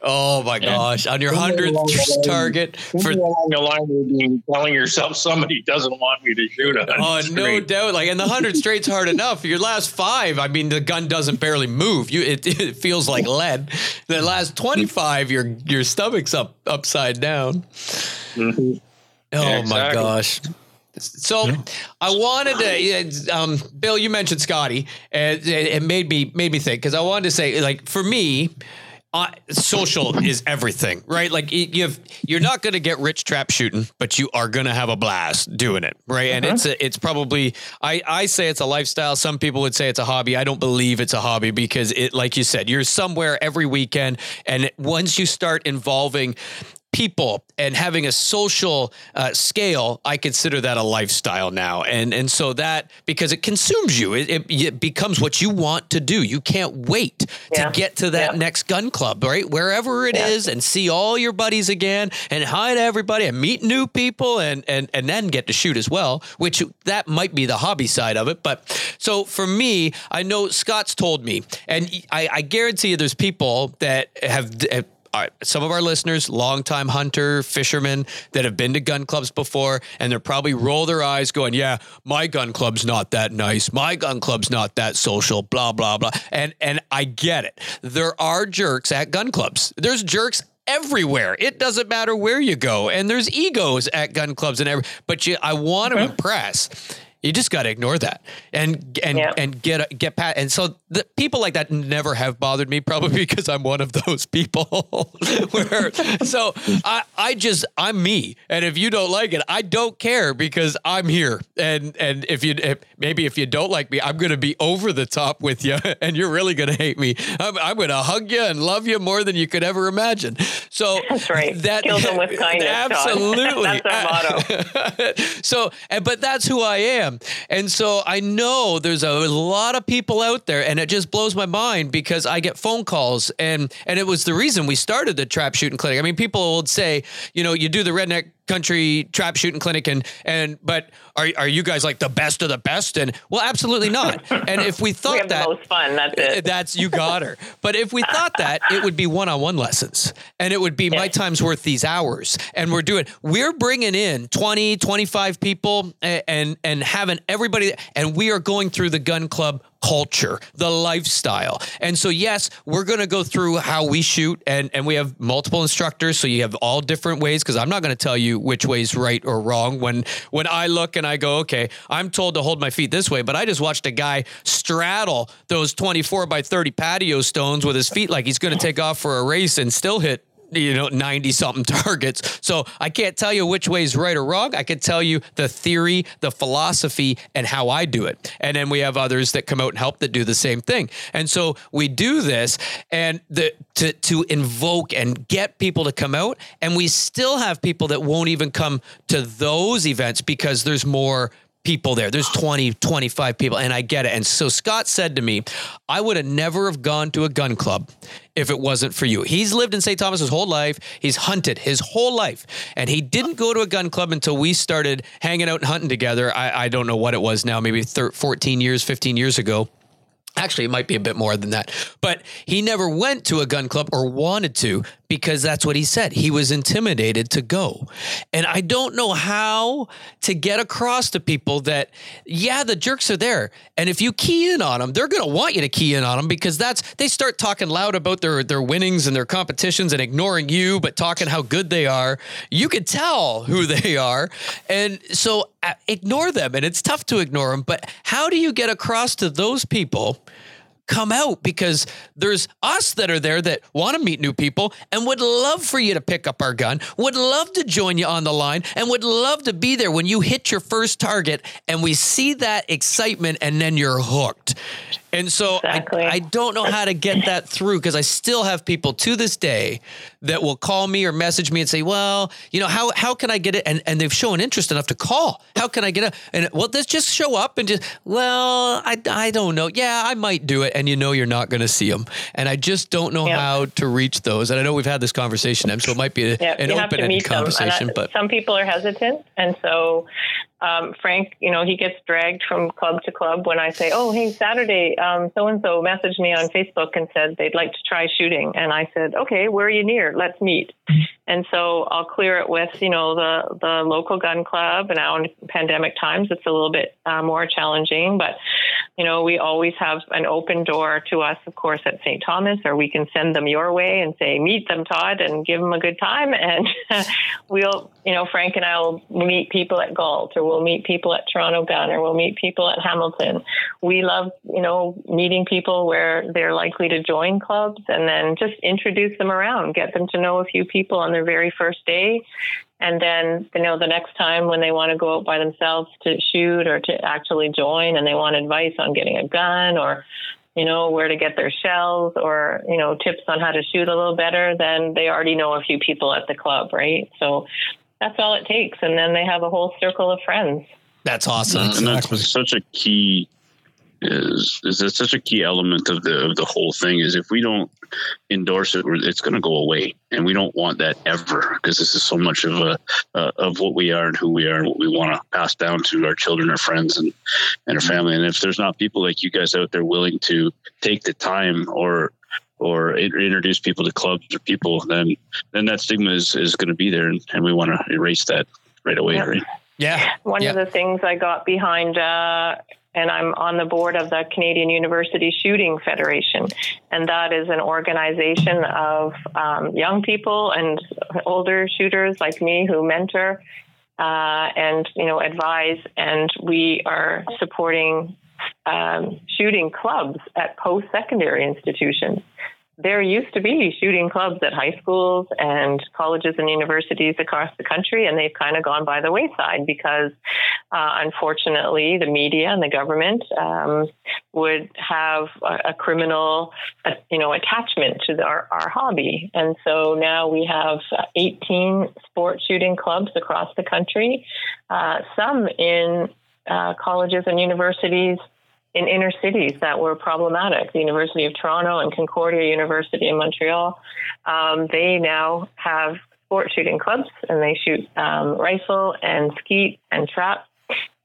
Oh my gosh! On your hundredth target for Somewhere along the line, you're being- telling yourself somebody doesn't want me to shoot a Oh, hundred no doubt. Like, and the hundred straight's hard enough. Your last five, I mean, the gun doesn't barely move. You, it, it feels like lead. The last twenty-five, your your stomach's up upside down. Mhm. Oh Yeah, my gosh. So I wanted to, um, Bill. You mentioned Scotty, and it, it made me made me think because I wanted to say, like, for me, uh, social is everything, right? Like, you've you're not going to get rich trap shooting, but you are going to have a blast doing it, right? And it's a, it's probably I I say it's a lifestyle. Some people would say it's a hobby. I don't believe it's a hobby because it, like you said, you're somewhere every weekend, and once you start involving people and having a social uh, scale, I consider that a lifestyle now. And and so that because it consumes you, it, it, it becomes what you want to do. You can't wait Yeah. to get to that Yeah. next gun club, right? Wherever it is, Yeah. and see all your buddies again and hi to everybody and meet new people and and and then get to shoot as well, which that might be the hobby side of it. But so for me, I know Scott's told me, and I, I guarantee you there's people that have have all right, some of our listeners, longtime hunter, fishermen that have been to gun clubs before, and they're probably roll their eyes going, Yeah, my gun club's not that nice. My gun club's not that social, blah, blah, blah. And and I get it. There are jerks at gun clubs. There's jerks everywhere. It doesn't matter where you go. And there's egos at gun clubs and every but you I want to impress. You just got to ignore that and and Yeah. and get get past. And so the people like that never have bothered me, probably because I'm one of those people. where so I I just I'm me, and if you don't like it, I don't care because I'm here. And and if you if, maybe if you don't like me, I'm gonna be over the top with you, and you're really gonna hate me. I'm, I'm gonna hug you and love you more than you could ever imagine. So That's right. That Kill them with kindness, Absolutely. That's our motto. so, and, but that's who I am. And so I know there's a lot of people out there and it just blows my mind because I get phone calls and, and it was the reason we started the trap shooting clinic. I mean, people would say, you know, you do the redneck country trap shooting clinic and and but are are you guys like the best of the best? And well absolutely not. And if we thought we have that the most fun. That's eh, it. that's you got her. But if we thought that it would be one-on-one lessons. And it would be my time's worth these hours. And we're doing we're bringing in 20 25 people and and, and having everybody and we are going through the gun club culture, the lifestyle. And so, yes, we're going to go through how we shoot, and, and we have multiple instructors. So you have all different ways because I'm not going to tell you which way's right or wrong. When when I look and I go, okay, I'm told to hold my feet this way, but I just watched a guy straddle those 24 by 30 patio stones with his feet like he's going to take off for a race and still hit you know 90 something targets. So i can't tell you which way is right or wrong. I can tell you the theory the philosophy and how i do it. And then we have others that come out and help that do the same thing. And so we do this and the to to invoke and get people to come out and we still have people that won't even come to those events because there's more people there. There's 20, 25 people, and I get it. And so Scott said to me, I would have never have gone to a gun club if it wasn't for you. He's lived in St. Thomas his whole life. He's hunted his whole life. And he didn't go to a gun club until we started hanging out and hunting together. I, I don't know what it was now, maybe thir 14 years, 15 years ago. Actually, it might be a bit more than that. But he never went to a gun club or wanted to because that's what he said. He was intimidated to go. And I don't know how to get across to people that, yeah, the jerks are there. And if you key in on them, they're going to want you to key in on them because that's, they start talking loud about their, their winnings and their competitions and ignoring you, but talking how good they are. You could tell who they are. And so Uh, ignore them. And it's tough to ignore them. But how do you get across to those people? come out because there's us that are there that want to meet new people and would love for you to pick up our gun, would love to join you on the line, and would love to be there when you hit your first target and we see that excitement and then you're hooked. And so Exactly. I, I don't know how to get that through because I still have people to this day that will call me or message me and say, well, you know, how, how can I get it? And, and they've shown interest enough to call. How can I get it? And well, let's just show up and just, well, I, I don't know. Yeah, I might do it. And you know, you're not going to see them. And I just don't know Yeah. how to reach those. And I know we've had this conversation, Em, so it might be a, Yeah, an open ended. And conversation, but some people are hesitant, and so um, Frank, you know, he gets dragged from club to club when I say, "Oh, hey, Saturday, so and so messaged me on Facebook and said they'd like to try shooting," and I said, "Okay, where are you near? Let's meet." And so I'll clear it with, you know, the the local gun club. And now in pandemic times, it's a little bit uh, more challenging, but you know, we always have an open door to us, of course, at St. Thomas, or we can send them your way and say, meet them, Todd, and give them a good time. And we'll, you know, Frank and I will meet people at Galt, or we'll meet people at Toronto Gun, or we'll meet people at Hamilton. We love, you know, meeting people where they're likely to join clubs and then just introduce them around, get them to know a few people on their very first day. And then, you know, the next time when they want to go out by themselves to shoot or to actually join and they want advice on getting a gun or, you know, where to get their shells or, you know, tips on how to shoot a little better, then they already know a few people at the club, right? So that's all it takes. And then they have a whole circle of friends. that's awesome. and that's such a key is is that such a key element of the of the whole thing is if we don't endorse it it's going to go away and we don't want that ever because this is so much of a uh, of what we are and who we are and what we want to pass down to our children our friends and and our family and if there's not people like you guys out there willing to take the time or or introduce people to clubs or people then then that stigma is is going to be there and, and we want to erase that right away Yeah. right Yeah. One Yeah. of the things I got behind, uh, and I'm on the board of the Canadian University Shooting Federation, and that is an organization of um, young people and older shooters like me who mentor uh, and you know advise, and we are supporting um, shooting clubs at post-secondary institutions there used to be shooting clubs at high schools and colleges and universities across the country, and they've kind of gone by the wayside because, uh, unfortunately, the media and the government um, would have a, a criminal, uh, you know, attachment to the, our, our hobby, and so now we have uh, 18 sport shooting clubs across the country, uh, some in uh, colleges and universities in inner cities that were problematic. The University of Toronto and Concordia University in Montreal, um, they now have sport shooting clubs, and they shoot um, rifle and skeet and trap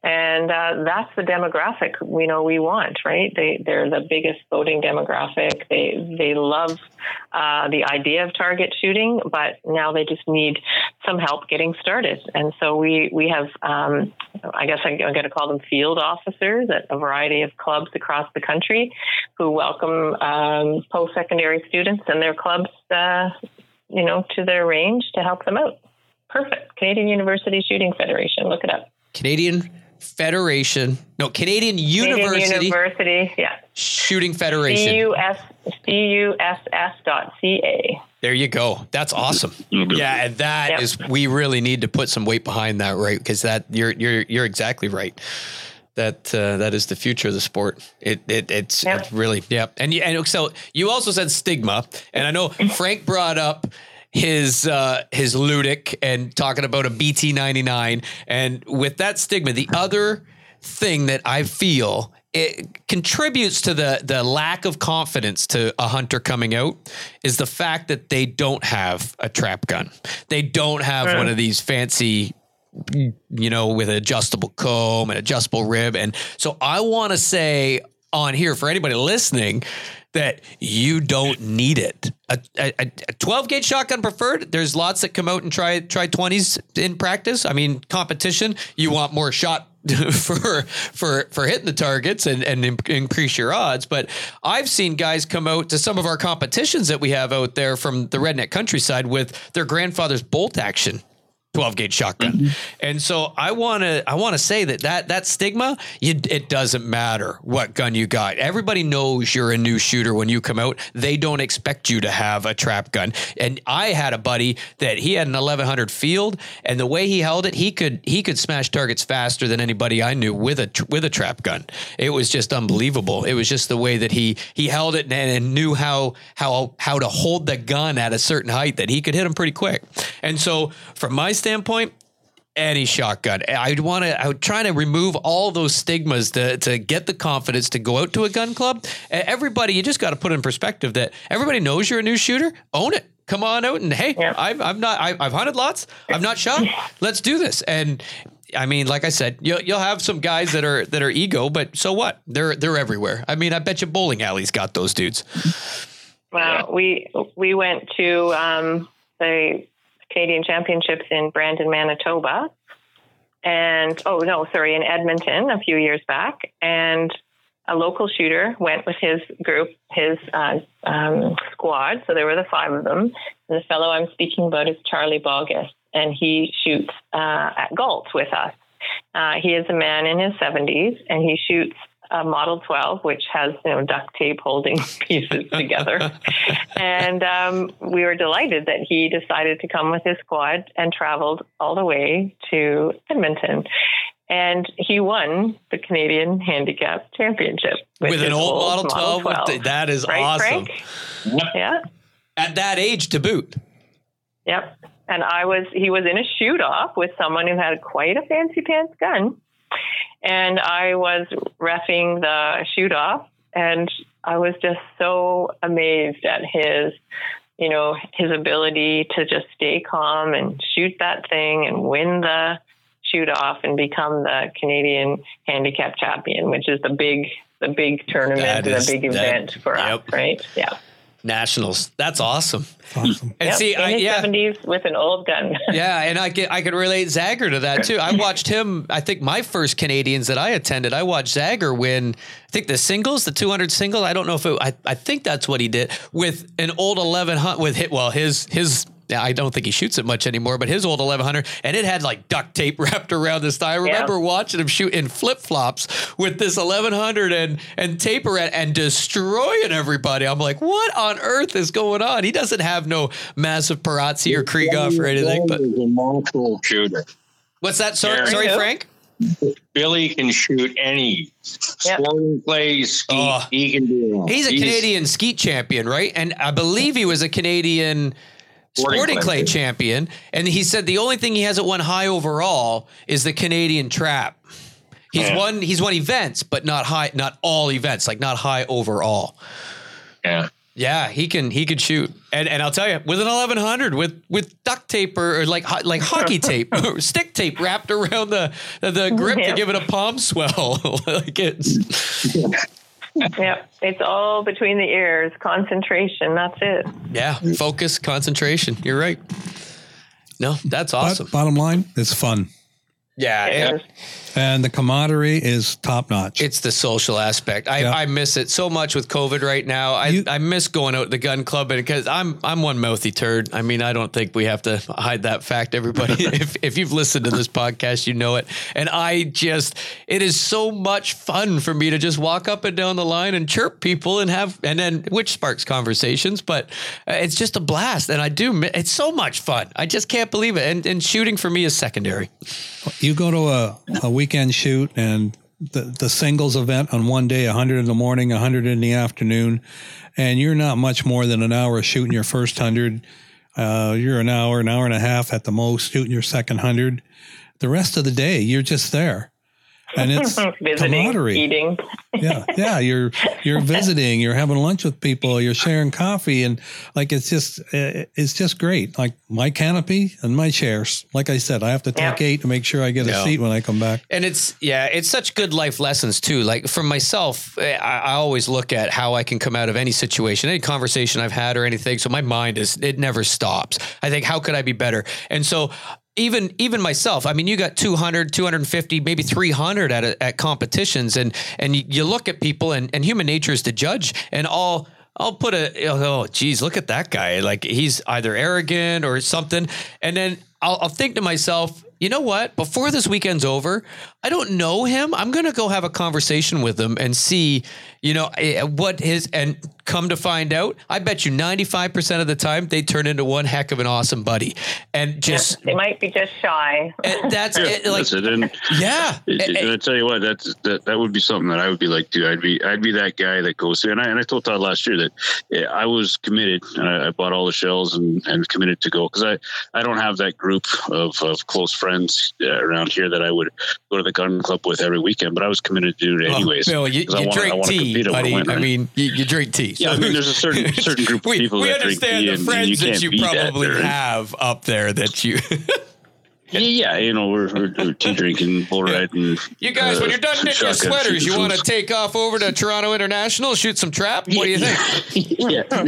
and uh, that's the demographic we know we want, right? They they're the biggest voting demographic. They they love uh, the idea of target shooting, but now they just need some help getting started. And so we we have, um, I guess I'm going to call them field officers at a variety of clubs across the country, who welcome um, post secondary students and their clubs, uh, you know, to their range to help them out. Perfect. Canadian University Shooting Federation. Look it up. Canadian Federation, no, Canadian University, Canadian University, yeah. Shooting Federation. C-U-S, C-U-S-S dot C-A. There you go. That's awesome. Yeah, and that Yep. is we really need to put some weight behind that, right? Because that you're you're you're exactly right. That uh, that is the future of the sport. It it it's, Yep. it's really yeah. And you, and so you also said stigma, and I know Frank brought up his uh his Ljutic and talking about a BT ninety nine, and with that stigma, the other thing that I feel it contributes to the the lack of confidence to a hunter coming out is the fact that they don't have a trap gun. They don't have one of these fancy you know, with an adjustable comb and adjustable rib. And so I want to say on here for anybody listening that you don't need it. A, a, a 12 gauge shotgun preferred. There's lots that come out and try try 20s in practice. I mean, competition. You want more shot for for for hitting the targets and and increase your odds. But I've seen guys come out to some of our competitions that we have out there from the redneck countryside with their grandfather's bolt action 12 gauge shotgun. And so I want to I want to say that that that stigma you, it doesn't matter what gun you got. Everybody knows you're a new shooter when you come out. They don't expect you to have a trap gun. And I had a buddy that he had an 1100 field and the way he held it, he could he could smash targets faster than anybody I knew with a with a trap gun. It was just unbelievable. It was just the way that he he held it and, and knew how how how to hold the gun at a certain height that he could hit them pretty quick. And so from my any shotgun. I'd want to. I would try to remove all those stigmas to to get the confidence to go out to a gun club. Everybody, you just got to put in perspective that everybody knows you're a new shooter. Own it. Come on out and hey, Yeah. I've I'm not. I, I've hunted lots. I've not shot. Let's do this. And I mean, like I said, you'll you'll have some guys that are that are ego, but so what? They're they're everywhere. I mean, I bet you bowling alleys got those dudes. Well, we we went to um, the Canadian Championships in Brandon, Manitoba, and oh no, sorry, in Edmonton a few years back, and a local shooter went with his group, his uh, um, squad. So there were the five of them. And the fellow I'm speaking about is Charlie Bogus, and he shoots uh, at Galt with us. Uh, he is a man in his 70s, and he shoots a Model 12, which has you know duct tape holding pieces together. and um, we were delighted that he decided to come with his squad and traveled all the way to Edmonton. And he won the Canadian Handicap Championship With, an old Model 12, with the- that is right, awesome. Frank? Yeah. At that age to boot. Yep. And I was, he was in a shoot off with someone who had quite a fancy pants gun. And I was refing the shoot off. And I was just so amazed at his, you know, his ability to just stay calm and shoot that thing and win the shoot off and become the Canadian handicap champion, which is the big, the big tournament That and is- the big that- event for yep. us, right? Yeah. Nationals. That's awesome. Awesome. And Yep. see, in I, his yeah, 70s with an old gun. yeah, and I could I could relate Zagger to that too. I watched him. I think my first Canadians that I attended, I watched Zagger win. I think the singles, the 200 single. I don't know if it. I, I think that's what he did with an old 11 hunt with hit. Well, his his. Yeah, I don't think he shoots it much anymore, but his old 1100, and it had like duct tape wrapped around this thigh. I remember watching him shoot in flip flops with this 1100 and and tape around and destroying everybody. I'm like, what on earth is going on? He doesn't have no massive Perazzi or Krieghoff or anything, but He's a monster shooter. What's that? Sorry, Yeah. sorry, Frank. Billy can shoot any Yep. sporting clays, ski. Oh. he can do it. all. He's a Canadian skeet champion, right? And I believe he was a Canadian sporting, Sporting clay clay. champion. And he said the only thing he hasn't won high overall is the Canadian trap. He's Yeah. won he's won events, but not high, not all events, like not high overall. Yeah. Yeah, he can he could shoot, and and I'll tell you, with an eleven hundred, with with duct tape or, or like like hockey tape, or stick tape wrapped around the the grip Yeah. to give it a palm swell, like it's yeah, it's all between the ears. Concentration. That's it. yeah, focus, concentration. You're right. No, that's But awesome. bottom line, it's fun. Yeah, and- And the camaraderie is top notch. It's the social aspect. I, Yeah. I miss it so much with COVID right now. I, You- I miss going out to the gun club because I'm I'm one mouthy turd. I mean, I don't think we have to hide that fact. Everybody, if if you've listened to this podcast, you know it. And I just, it is so much fun for me to just walk up and down the line and chirp people and have, and then which sparks conversations. But uh, it's just a blast, and I do. It's so much fun. I just can't believe it. And and shooting for me is secondary. You go to a, a weekend shoot and the, the singles event on one day, 100 in the morning, 100 in the afternoon, and you're not much more than an hour shooting your first 100. Uh, you're an hour, an hour and a half at the most shooting your second 100. The rest of the day, you're just there. And it's Visiting, camaraderie. eating. yeah, yeah. You're you're visiting. You're having lunch with people. You're sharing coffee, and like it's just uh, it's just great. Like my canopy and my chairs. Like I said, I have to take Yeah. eight to make sure I get a Yeah. seat when I come back. And it's yeah, it's such good life lessons too. Like for myself, eh, I, I always look at how I can come out of any situation, any conversation I've had or anything. So my mind is it never stops. I think how could I be better? And so even even myself, I mean, you got 200, 250, maybe 300 at a, at competitions, and and you, look at people, and and human nature is to judge, and all. I'll put a oh geez, look at that guy. Like he's either arrogant or something. And then I'll, I'll think to myself, you know what? Before this weekend's over, I don't know him. I'm gonna go have a conversation with him and see, you know, eh, what his and come to find out, I bet you 95% of the time they turn into one heck of an awesome buddy. And just They might be just shy. and that's Yeah, it, like that's it. And, yeah. and Eh, eh, I tell you what, that's that, that would be something that I would be like too. I'd be I'd be that guy that goes through. And I and I told Todd last year that yeah, I was committed. And I, I bought all the shells and, and committed to go because I I don't have that group of, of close friends uh, around here that I would go to the gun club with every weekend. But I was committed to do it oh, anyways. Bill, you, 'cause I you wanna- drink wanna tea, buddy. win, I mean, you, you drink tea. Yeah, I mean, there's a certain certain group of we, people we that drink understand tea, the and, and friends you that you beat that probably have up there that you Yeah, yeah, you know, we're, we're, we're tea drinking, bull riding. You guys, when uh, you're done knitting your sweaters, you want to take off over to Toronto International, shoot some trap? What do you think? yeah. but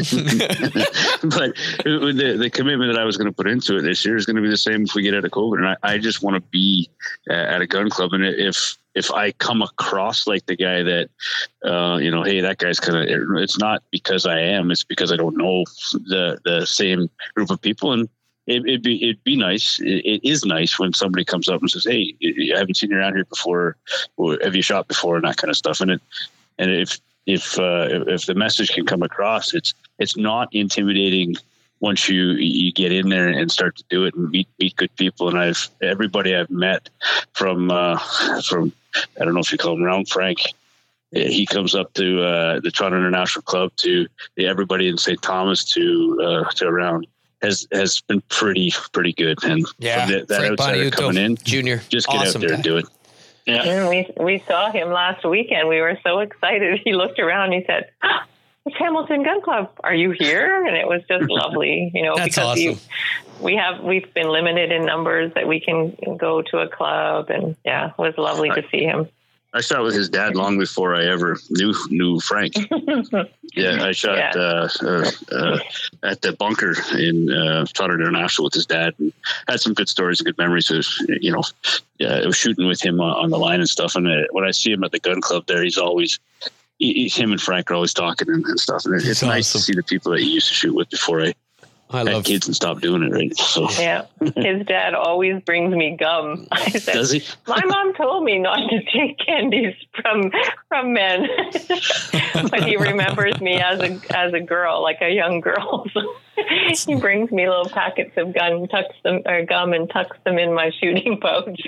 the, the commitment that I was going to put into it this year is going to be the same if we get out of COVID. And I, I just want to be uh, at a gun club. And if, if I come across like the guy that, uh, you know, hey, that guy's kind of, it's not because I am, it's because I don't know the, the same group of people. And it, it'd be, it'd be nice. It, it is nice when somebody comes up and says, Hey, I haven't seen you around here before. Or have you shot before? And that kind of stuff. And it, and if, if, uh, if, if the message can come across, it's, it's not intimidating once you you get in there and start to do it and meet meet good people. And I've everybody I've met from uh, from I don't know if you call him Round Frank. He comes up to uh, the Toronto International Club to everybody in St. Thomas to uh, to around has has been pretty pretty good. And Yeah, from that, that Frank outsider Boniuto coming in, Junior, just get awesome out there guy. and do it. Yeah. And we we saw him last weekend. We were so excited. He looked around. and He said, "Ah, "It's Hamilton Gun Club. Are you here?" And it was just lovely, you know, That's because awesome. you, we have we've been limited in numbers that we can go to a club, and yeah, it was lovely to see him. I shot with his dad long before I ever knew knew Frank. Yeah, I shot Yeah. Uh, uh, uh, at the bunker in uh, Toronto International with his dad, and had some good stories and good memories. Of, you know, yeah, I was shooting with him on, on the line and stuff. And uh, when I see him at the gun club there, he's always he, he- him and Frank are always talking and, and stuff. And it- it's That's nice to see the people that you used to shoot with before I I had love kids and stopped doing it. Right? So Yeah, his dad always brings me gum. I said, does he? My mom told me not to take candies from from men, but he remembers me as a as a girl, like a young girl. So he brings me little packets of gun, tucks them or gum, and tucks them in my shooting pouch.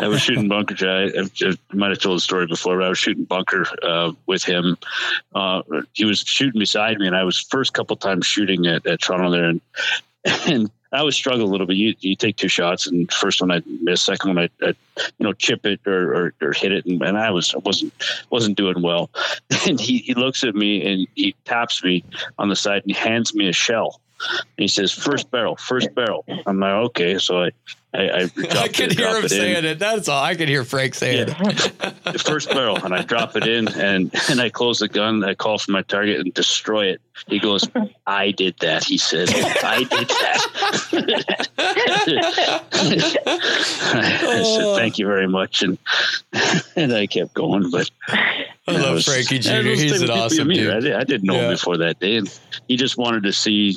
I was shooting bunker. I, I, I might have told the story before, but I was shooting bunker uh, with him. Uh, he was shooting beside me, and I was first couple times shooting at, at Toronto there, and and I always struggle a little bit. You, you take two shots, and first one I miss, second one I, I you know chip it or, or, or hit it, and, and, I was wasn't wasn't doing well. And he, he looks at me and he taps me on the side and hands me a shell. He says, first barrel, first barrel. I'm like, okay. So I, I, I, I hear him it saying in. it. That's all. I can hear Frank saying yeah. it. first barrel, and I drop it in, and and I close the gun. I call for my target and destroy it. He goes, "I did that." He says, "I did that." I said, "Thank you very much," and and I kept going. But I love was, Frankie Jr. He's an awesome dude. I, I, didn't know yeah. him before that day, and he just wanted to see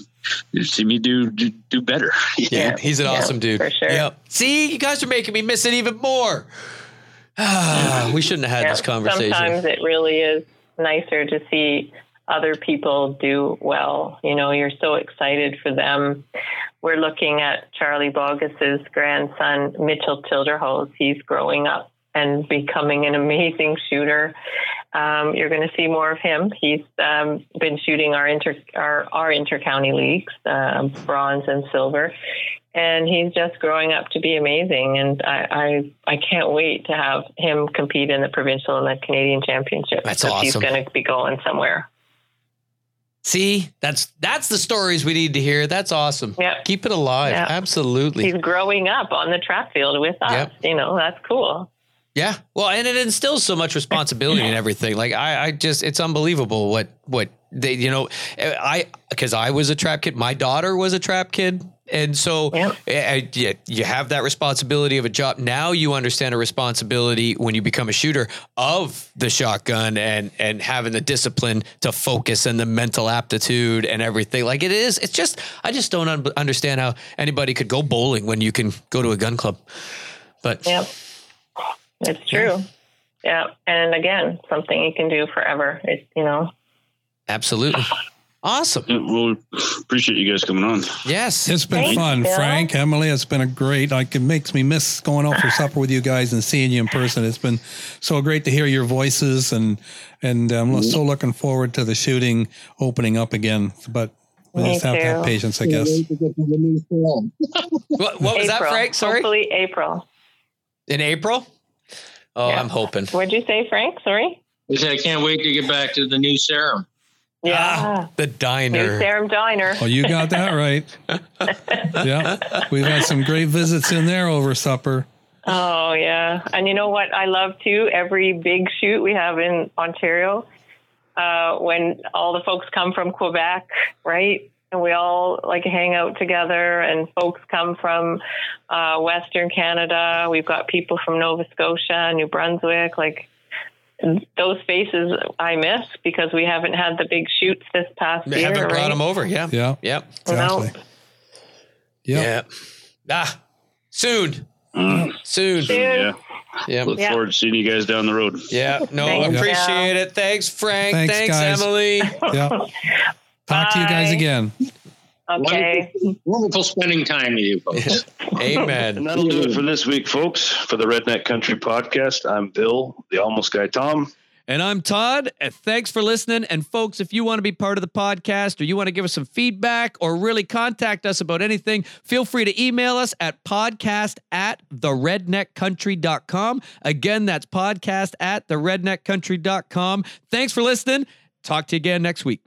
see me do do, do better. yeah, he's an yeah, awesome dude. For sure. Yep. See, you guys are making me miss it even more. Ah, we shouldn't have had yeah, this conversation. Sometimes it really is nicer to see other people do well. You know, you're so excited for them. We're looking at Charlie Bogus's grandson, Mitchell Tilderhose. He's growing up and becoming an amazing shooter. Um, you're going to see more of him. He's um, been shooting our inter our, our intercounty leagues, uh, bronze and silver, and he's just growing up to be amazing. And I, I, I can't wait to have him compete in the provincial and the Canadian championship. That's awesome. He's going to be going somewhere. See, that's that's the stories we need to hear. That's awesome. Yeah, keep it alive. Yep. Absolutely. He's growing up on the track field with us. Yep. You know, that's cool. Yeah. Well, and it instills so much responsibility and everything. Like I, I just, it's unbelievable what, what they, you know, I, cause I was a trap kid. My daughter was a trap kid. And so yeah. I, I, you have that responsibility of a job. Now you understand a responsibility when you become a shooter of the shotgun and, and having the discipline to focus and the mental aptitude and everything. Like it is, it's just, I just don't un- understand how anybody could go bowling when you can go to a gun club. But yeah. It's true. Yeah. yeah. And again, something you can do forever. It, you know. Absolutely. Awesome. Yeah, well, appreciate you guys coming on. Yes. It's been Thanks, fun, Bill. Frank, Emily. It's been a great, like, it makes me miss going out for supper with you guys and seeing you in person. It's been so great to hear your voices and, and I'm mm-hmm. so looking forward to the shooting opening up again. But we me just have to have patience, I guess. what, what was April. that, Frank? Sorry. Hopefully April. In April? Oh, yeah. I'm hoping. What'd you say, Frank? Sorry. I said I can't wait to get back to the new serum. Yeah, ah, the diner, new serum diner. Oh, you got that right. yeah, we've had some great visits in there over supper. Oh yeah, and you know what I love too? Every big shoot we have in Ontario, uh, when all the folks come from Quebec, right? And we all like hang out together and folks come from uh, western canada we've got people from nova scotia new brunswick like those faces i miss because we haven't had the big shoots this past they year haven't brought right? them over yeah yeah yep exactly no. yep. yeah ah soon mm. soon, soon. yeah yeah. Look forward to seeing you guys down the road. Yeah. No, Thanks, appreciate it. Thanks, Frank. Thanks, Thanks Emily. yeah. Talk Bye. to you guys again. Okay. Wonderful, wonderful, spending time with you folks. Amen. And that'll do it for this week, folks. For the Redneck Country Podcast, I'm Bill, the Almost Guy Tom. And I'm Todd. And thanks for listening. And folks, if you want to be part of the podcast or you want to give us some feedback or really contact us about anything, feel free to email us at podcast at theredneckcountry.com. Again, that's podcast at theredneckcountry.com. Thanks for listening. Talk to you again next week.